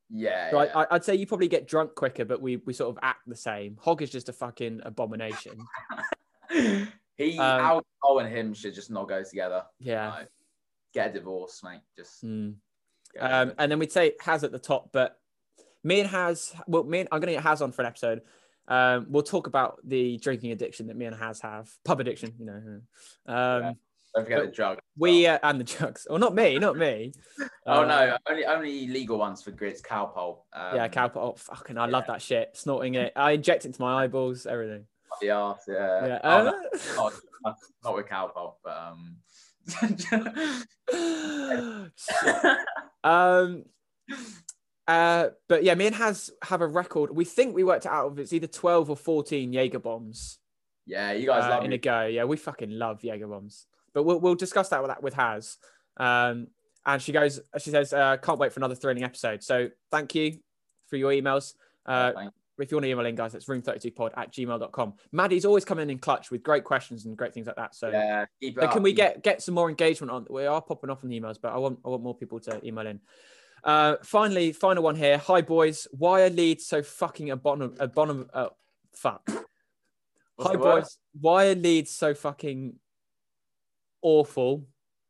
[SPEAKER 2] Yeah.
[SPEAKER 1] So
[SPEAKER 2] yeah.
[SPEAKER 1] I, I'd say you probably get drunk quicker, but we we sort of act the same. Hog is just a fucking abomination.
[SPEAKER 2] he
[SPEAKER 1] Um,
[SPEAKER 2] alcohol and him should just not go together.
[SPEAKER 1] Yeah.
[SPEAKER 2] Get a divorce, mate. Just get
[SPEAKER 1] Um, and then we'd say Has at the top, but me and Has, well, me and, I'm going to get Has on for an episode. Um, we'll talk about the drinking addiction that me and Has have, pub addiction, you know. Um,
[SPEAKER 2] Don't forget the drug.
[SPEAKER 1] We uh, and the drugs. Well, not me, not me.
[SPEAKER 2] Oh
[SPEAKER 1] Uh,
[SPEAKER 2] no, only only legal ones for grits Calpol. Um,
[SPEAKER 1] yeah, cow. Oh, fucking! I love that shit. Snorting it. I inject it into my eyeballs. Everything.
[SPEAKER 2] The arse, yeah.
[SPEAKER 1] Yeah.
[SPEAKER 2] Oh,
[SPEAKER 1] uh,
[SPEAKER 2] no, not, not with Calpol, but um.
[SPEAKER 1] um. Uh, but yeah, me and Has have a record. We think we worked it out of it's either twelve or fourteen Jaeger bombs
[SPEAKER 2] yeah, you guys
[SPEAKER 1] uh,
[SPEAKER 2] love
[SPEAKER 1] in
[SPEAKER 2] me.
[SPEAKER 1] a go. Yeah, we fucking love Jaeger bombs. But we'll we'll discuss that with that with Has. Um, and she goes, she says, uh, can't wait for another thrilling episode. So thank you for your emails. Uh, if you want to email in, guys, it's room32pod at gmail.com. Maddie's always coming in clutch with great questions and great things like that. So,
[SPEAKER 2] yeah, keep it
[SPEAKER 1] so can we get get some more engagement on? We are popping off on the emails, but I want I want more people to email in. Uh, finally, final one here. Hi boys, why are Leeds so fucking abon abon uh, fuck?
[SPEAKER 2] What's
[SPEAKER 1] Hi
[SPEAKER 2] the word?
[SPEAKER 1] boys, why are Leeds so fucking awful?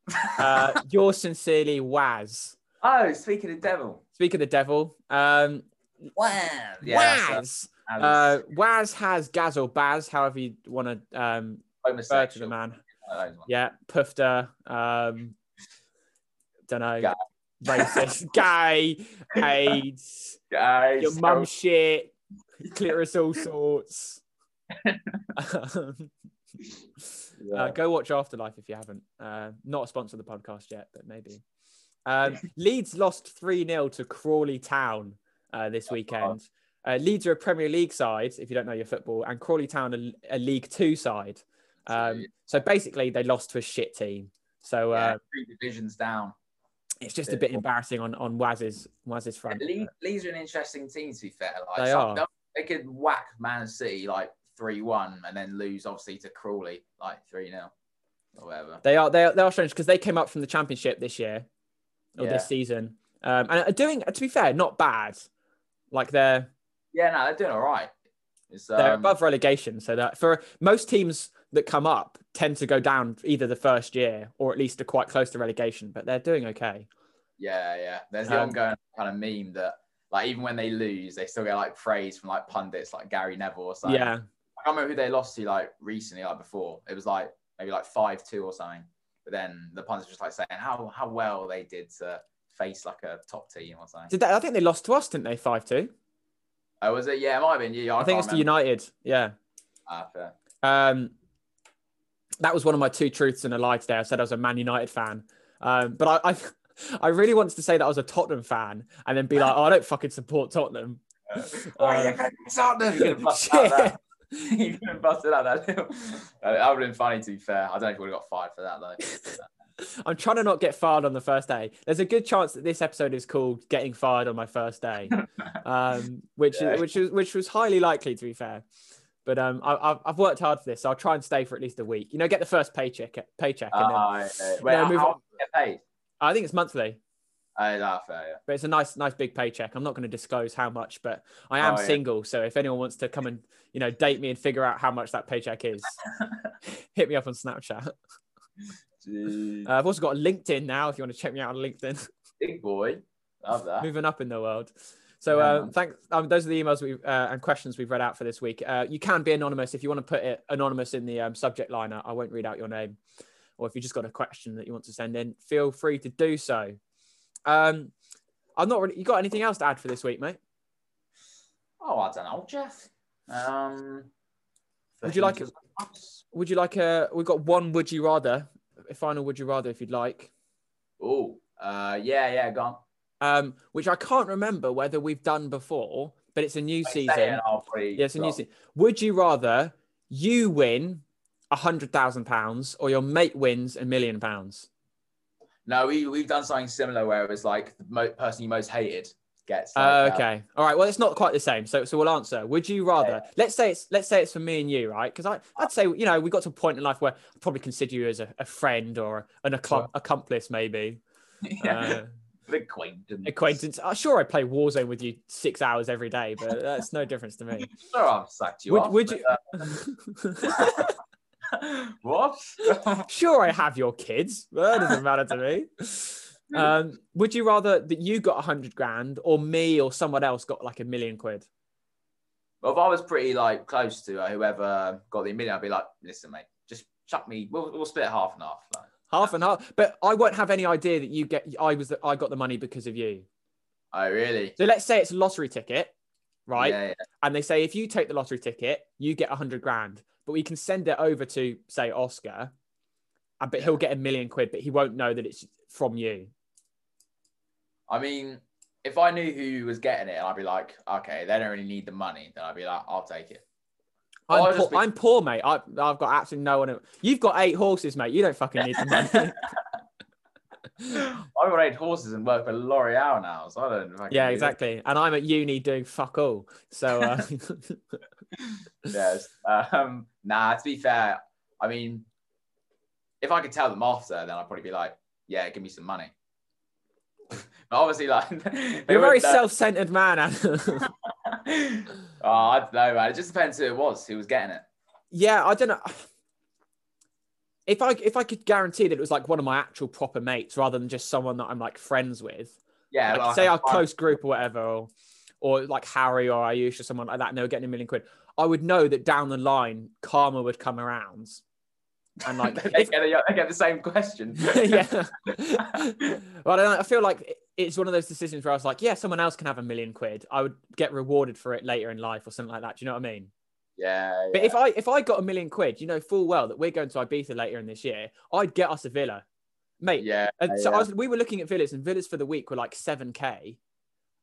[SPEAKER 1] Uh, yours sincerely, Waz.
[SPEAKER 2] Oh, speaking of devil.
[SPEAKER 1] Speak of the devil, um,
[SPEAKER 2] Wow.
[SPEAKER 1] Waz. Uh, Waz has Gaz or Baz, however you want to um, refer to the man. Yeah, Pufter. Um, don't know.
[SPEAKER 2] Gay.
[SPEAKER 1] Racist, gay, AIDS,
[SPEAKER 2] Guys,
[SPEAKER 1] your mum shit, clitoris all sorts. uh, go watch Afterlife if you haven't. Uh, not a sponsor of the podcast yet, but maybe. Um, Leeds lost 3 0 to Crawley Town uh, this weekend. Uh, Leeds are a Premier League side, if you don't know your football, and Crawley Town a, a League Two side. Um, so basically, they lost to a shit team. So uh,
[SPEAKER 2] yeah, three divisions down.
[SPEAKER 1] It's just a bit embarrassing on on Waz's Waz's front.
[SPEAKER 2] Leeds, Leeds are an interesting team, to be fair. Like,
[SPEAKER 1] They are.
[SPEAKER 2] They could whack Man City like 3 1 and then lose, obviously, to Crawley like 3 0 or whatever.
[SPEAKER 1] They are they are, they are strange because they came up from the Championship this year or
[SPEAKER 2] Yeah.
[SPEAKER 1] this season, um, and are doing to be fair, not bad. Like they're
[SPEAKER 2] Yeah, no, they're doing all right. It's,
[SPEAKER 1] they're
[SPEAKER 2] um,
[SPEAKER 1] above relegation, so that for most teams that come up tend to go down either the first year or at least are quite close to relegation, but they're doing okay.
[SPEAKER 2] Yeah, yeah. There's the
[SPEAKER 1] Um,
[SPEAKER 2] ongoing kind of meme that, like, even when they lose, they still get like praise from like pundits like Gary Neville or something.
[SPEAKER 1] Yeah,
[SPEAKER 2] I can't remember who they lost to like recently, like before. It was like maybe like five two or something. But then the pundits just like saying how how well they did to face like a top team or something.
[SPEAKER 1] did they, I think they lost to us, didn't they? Five two.
[SPEAKER 2] Oh, was it? Yeah, it might have been. Yeah,
[SPEAKER 1] I think it's to United. Yeah.
[SPEAKER 2] Ah, fair.
[SPEAKER 1] Um, that was one of my two truths and a lie today. I said I was a Man United fan, um, but I, I, I really wanted to say that I was a Tottenham fan and then be like, oh, I don't fucking support Tottenham.
[SPEAKER 2] Oh, Tottenham. You could have busted out that. you could have busted out that. little- that would have been funny, to be fair. I don't know if we would have got fired for that though.
[SPEAKER 1] I'm trying to not get fired on the first day. There's a good chance that this episode is called "Getting Fired on My First Day," um, which
[SPEAKER 2] Yeah.
[SPEAKER 1] which was which was highly likely to be fair. But um, I, I've I've worked hard for this, so I'll try and stay for at least a week. You know, get the first paycheck paycheck, and then
[SPEAKER 2] Ah, yeah. Wait,
[SPEAKER 1] Yeah, move on.
[SPEAKER 2] much do you get paid?
[SPEAKER 1] I think it's monthly.
[SPEAKER 2] Oh, nah, fair, yeah.
[SPEAKER 1] but it's a nice, nice big paycheck. I'm not going to disclose how much, but I am
[SPEAKER 2] Oh, yeah.
[SPEAKER 1] single, so if anyone wants to come and you know date me and figure out how much that paycheck is, hit me up on Snapchat. Uh, I've also got a LinkedIn now. If you want to check me out on LinkedIn,
[SPEAKER 2] Big boy. Love that.
[SPEAKER 1] moving up in the world. So
[SPEAKER 2] Yeah,
[SPEAKER 1] uh, thanks. Um, those are the emails we uh, and questions we've read out for this week. Uh, you can be anonymous if you want to put it anonymous in the um, subject line. I I won't read out your name, or if you just got a question that you want to send in, feel free to do so. Um, I'm not really. You got anything else to add for this week, mate?
[SPEAKER 2] Oh, I don't know, Jeff. Um,
[SPEAKER 1] Would you like it- Would you like a? We've got one. Would you rather? A final. Would you rather? If you'd like.
[SPEAKER 2] Oh, uh, yeah, yeah, gone.
[SPEAKER 1] Um, which I can't remember whether we've done before, but it's a new season. Yeah, it's a new season. Would you rather you win a hundred thousand pounds or your mate wins a million pounds?
[SPEAKER 2] No, we we've done something similar where it was like the mo- person you most hated gets. Like,
[SPEAKER 1] Uh,
[SPEAKER 2] uh,
[SPEAKER 1] okay. All right. Well, it's not quite the same. So, so we'll answer. Would you rather? Let's say it's let's say it's for me and you, right? Because I I'd say you know we got to a point in life where I'd probably consider you as a, a friend or an accom- accomplice, maybe uh,
[SPEAKER 2] an acquaintance.
[SPEAKER 1] acquaintance. Uh, sure, I play Warzone with you six hours every day, but that's no difference to me.
[SPEAKER 2] Sure, I've sacked you
[SPEAKER 1] Would,
[SPEAKER 2] off.
[SPEAKER 1] would you?
[SPEAKER 2] uh, what?
[SPEAKER 1] sure, I have your kids. That doesn't matter to me. Um, would you rather that you got a hundred grand or me or someone else got like a million quid?
[SPEAKER 2] well, if I was pretty like close to uh, whoever got the million, I'd be like, listen, mate, just chuck me. We'll, we'll split it half and half. Like,
[SPEAKER 1] half and half. But I won't have any idea that you get. I was. That I got the money because of you.
[SPEAKER 2] Oh, really?
[SPEAKER 1] So let's say it's a lottery ticket, right?
[SPEAKER 2] Yeah, yeah.
[SPEAKER 1] And they say if you take the lottery ticket, you get a hundred grand. But we can send it over to say Oscar, and but he'll get a million quid, but he won't know that it's from you.
[SPEAKER 2] I mean, if I knew who was getting it, and I'd be like, okay, they don't really need the money, then I'd be like, I'll take it.
[SPEAKER 1] I'm, poor,
[SPEAKER 2] be-
[SPEAKER 1] I'm poor, mate. I, I've got absolutely no one. You've got eight horses, mate. You don't fucking need the money.
[SPEAKER 2] I've got eight horses and work for L'Oreal now, so I don't. fucking
[SPEAKER 1] yeah,
[SPEAKER 2] need it.
[SPEAKER 1] exactly. And I'm at uni doing fuck all. So uh,
[SPEAKER 2] yes. Um, nah, to be fair, I mean, if I could tell them after, then I'd probably be like, yeah, give me some money. but obviously, like,
[SPEAKER 1] you're a very self-centered man.
[SPEAKER 2] Oh, I don't know, man. It just depends who it was who was getting it.
[SPEAKER 1] yeah, I don't know. If I if I could guarantee that it was like one of my actual proper mates rather than just someone that I'm like friends with,
[SPEAKER 2] Yeah,
[SPEAKER 1] like,
[SPEAKER 2] well,
[SPEAKER 1] say our close group or whatever, or, or like Harry or Ayush or someone like that, and they were getting a million quid, I would know that down the line karma would come around, and like
[SPEAKER 2] they,
[SPEAKER 1] if-
[SPEAKER 2] get, they get the same question.
[SPEAKER 1] yeah. well, I, I feel like it's one of those decisions where I was like, yeah, someone else can have a million quid. I would get rewarded for it later in life or something like that. Do you know what I mean?
[SPEAKER 2] yeah,
[SPEAKER 1] But
[SPEAKER 2] yeah.
[SPEAKER 1] if I if I got a million quid, you know full well that we're going to Ibiza later in this year, I'd get us a villa, mate.
[SPEAKER 2] yeah,
[SPEAKER 1] And so
[SPEAKER 2] yeah.
[SPEAKER 1] I was, we were looking at villas, and villas for the week were like seven k,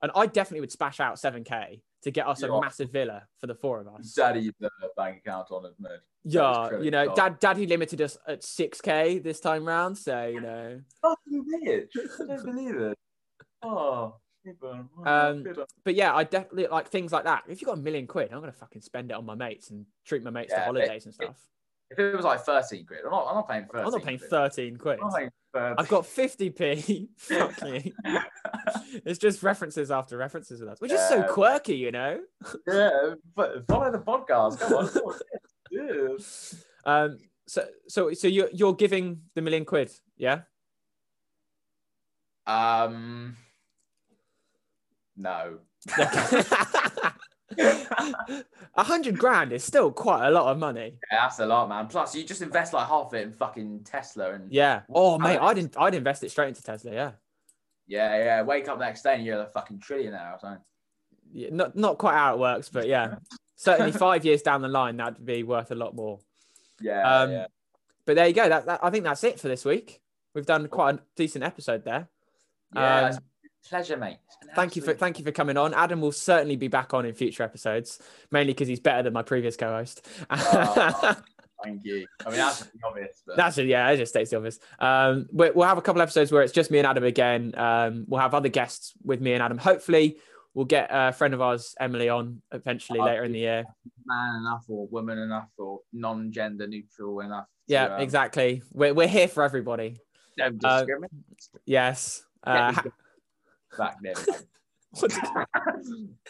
[SPEAKER 1] and I definitely would spash out seven k to get us
[SPEAKER 2] Yeah.
[SPEAKER 1] a massive villa for the four of us.
[SPEAKER 2] Daddy, the bank account on his mid.
[SPEAKER 1] Yeah, you know, dad, daddy limited us at six k this time round, so you know.
[SPEAKER 2] Fucking bitch. I don't believe it. Oh.
[SPEAKER 1] Um, but yeah, I definitely like things like that. If you got a million quid, I'm gonna fucking spend it on my mates and treat my mates to
[SPEAKER 2] Yeah,
[SPEAKER 1] holidays and
[SPEAKER 2] it-
[SPEAKER 1] stuff.
[SPEAKER 2] if it was like 13 quid, I'm not, I'm not paying 13
[SPEAKER 1] I'm not paying
[SPEAKER 2] quid.
[SPEAKER 1] 13 quid.
[SPEAKER 2] I'm not paying 13.
[SPEAKER 1] I've got 50p. Fuck you. It's just references after references with us, which is so quirky, you know.
[SPEAKER 2] yeah, but follow the podcast. Come on. Come on. Yeah.
[SPEAKER 1] Um, so so so you're you're giving the million quid, yeah?
[SPEAKER 2] Um, no.
[SPEAKER 1] A hundred grand is still quite a lot of money.
[SPEAKER 2] Yeah, that's a lot, man. Plus, you just invest like half of it in fucking Tesla, and
[SPEAKER 1] Yeah. Oh mate, I'd in, I'd invest it straight into Tesla. Yeah.
[SPEAKER 2] yeah, yeah. Wake up next day and you're a fucking trillionaire or something.
[SPEAKER 1] yeah not not quite how it works, but yeah, certainly five years down the line, that'd be worth a lot more.
[SPEAKER 2] Yeah,
[SPEAKER 1] Um,
[SPEAKER 2] yeah.
[SPEAKER 1] But there you go. That, that I think that's it for this week. We've done quite a decent episode there.
[SPEAKER 2] Yeah,
[SPEAKER 1] um,
[SPEAKER 2] it's been a pleasure, mate. It's been an
[SPEAKER 1] Thank you for thank you for coming on. Adam will certainly be back on in future episodes, mainly because he's better than my previous co-host.
[SPEAKER 2] Oh. Thank you. I mean, that's obvious, but
[SPEAKER 1] That's it. Yeah, it just states the obvious. Um, we- we'll have a couple episodes where it's just me and Adam again. Um, we'll have other guests with me and Adam. Hopefully, we'll get a friend of ours, Emily, on eventually
[SPEAKER 2] Oh,
[SPEAKER 1] later in the year.
[SPEAKER 2] man enough or woman enough or non-gender neutral enough. to,
[SPEAKER 1] Yeah,
[SPEAKER 2] um,
[SPEAKER 1] exactly. We're we're here for everybody. Uh. Yes. Uh,
[SPEAKER 2] back there.
[SPEAKER 1] what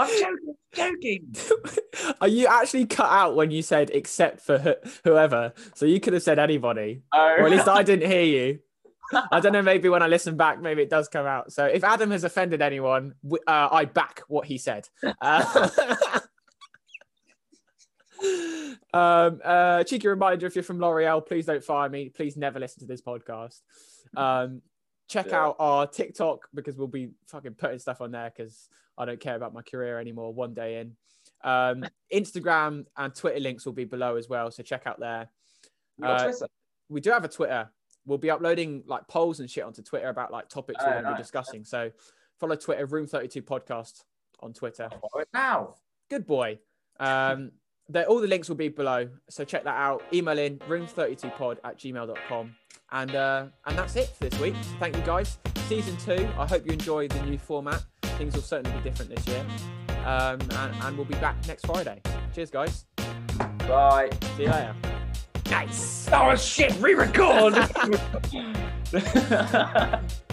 [SPEAKER 2] I'm joking. Joking.
[SPEAKER 1] Are you actually cut out when you said except for wh- whoever? So you could have said anybody, or at least I didn't hear you. I don't know. Maybe when I listen back, maybe it does come out. So if Adam has offended anyone, w- uh, I back what he said. Uh, um, uh, cheeky reminder: if you're from L'Oreal, please don't fire me. Please never listen to this podcast. Um, check
[SPEAKER 2] Yeah.
[SPEAKER 1] out our TikTok because we'll be fucking putting stuff on there because I don't care about my career anymore. One day in. Um, Instagram and Twitter links will be below as well, so check out there. Uh, We do have a Twitter. We'll be uploading like polls and shit onto Twitter about like topics we want to be
[SPEAKER 2] nice.
[SPEAKER 1] discussing. So follow Twitter, Room Thirty Two Podcast on Twitter.
[SPEAKER 2] Follow it now.
[SPEAKER 1] Good boy. Um, there, all the links will be below. So check that out. Email in room32pod at gmail.com. And uh, and that's it for this week. Thank you guys. Season two. I hope you enjoy the new format. Things will certainly be different this year. Um, and, and we'll be back next Friday. Cheers, guys.
[SPEAKER 2] Bye.
[SPEAKER 1] See you later. Nice.
[SPEAKER 2] Oh shit! Re-record.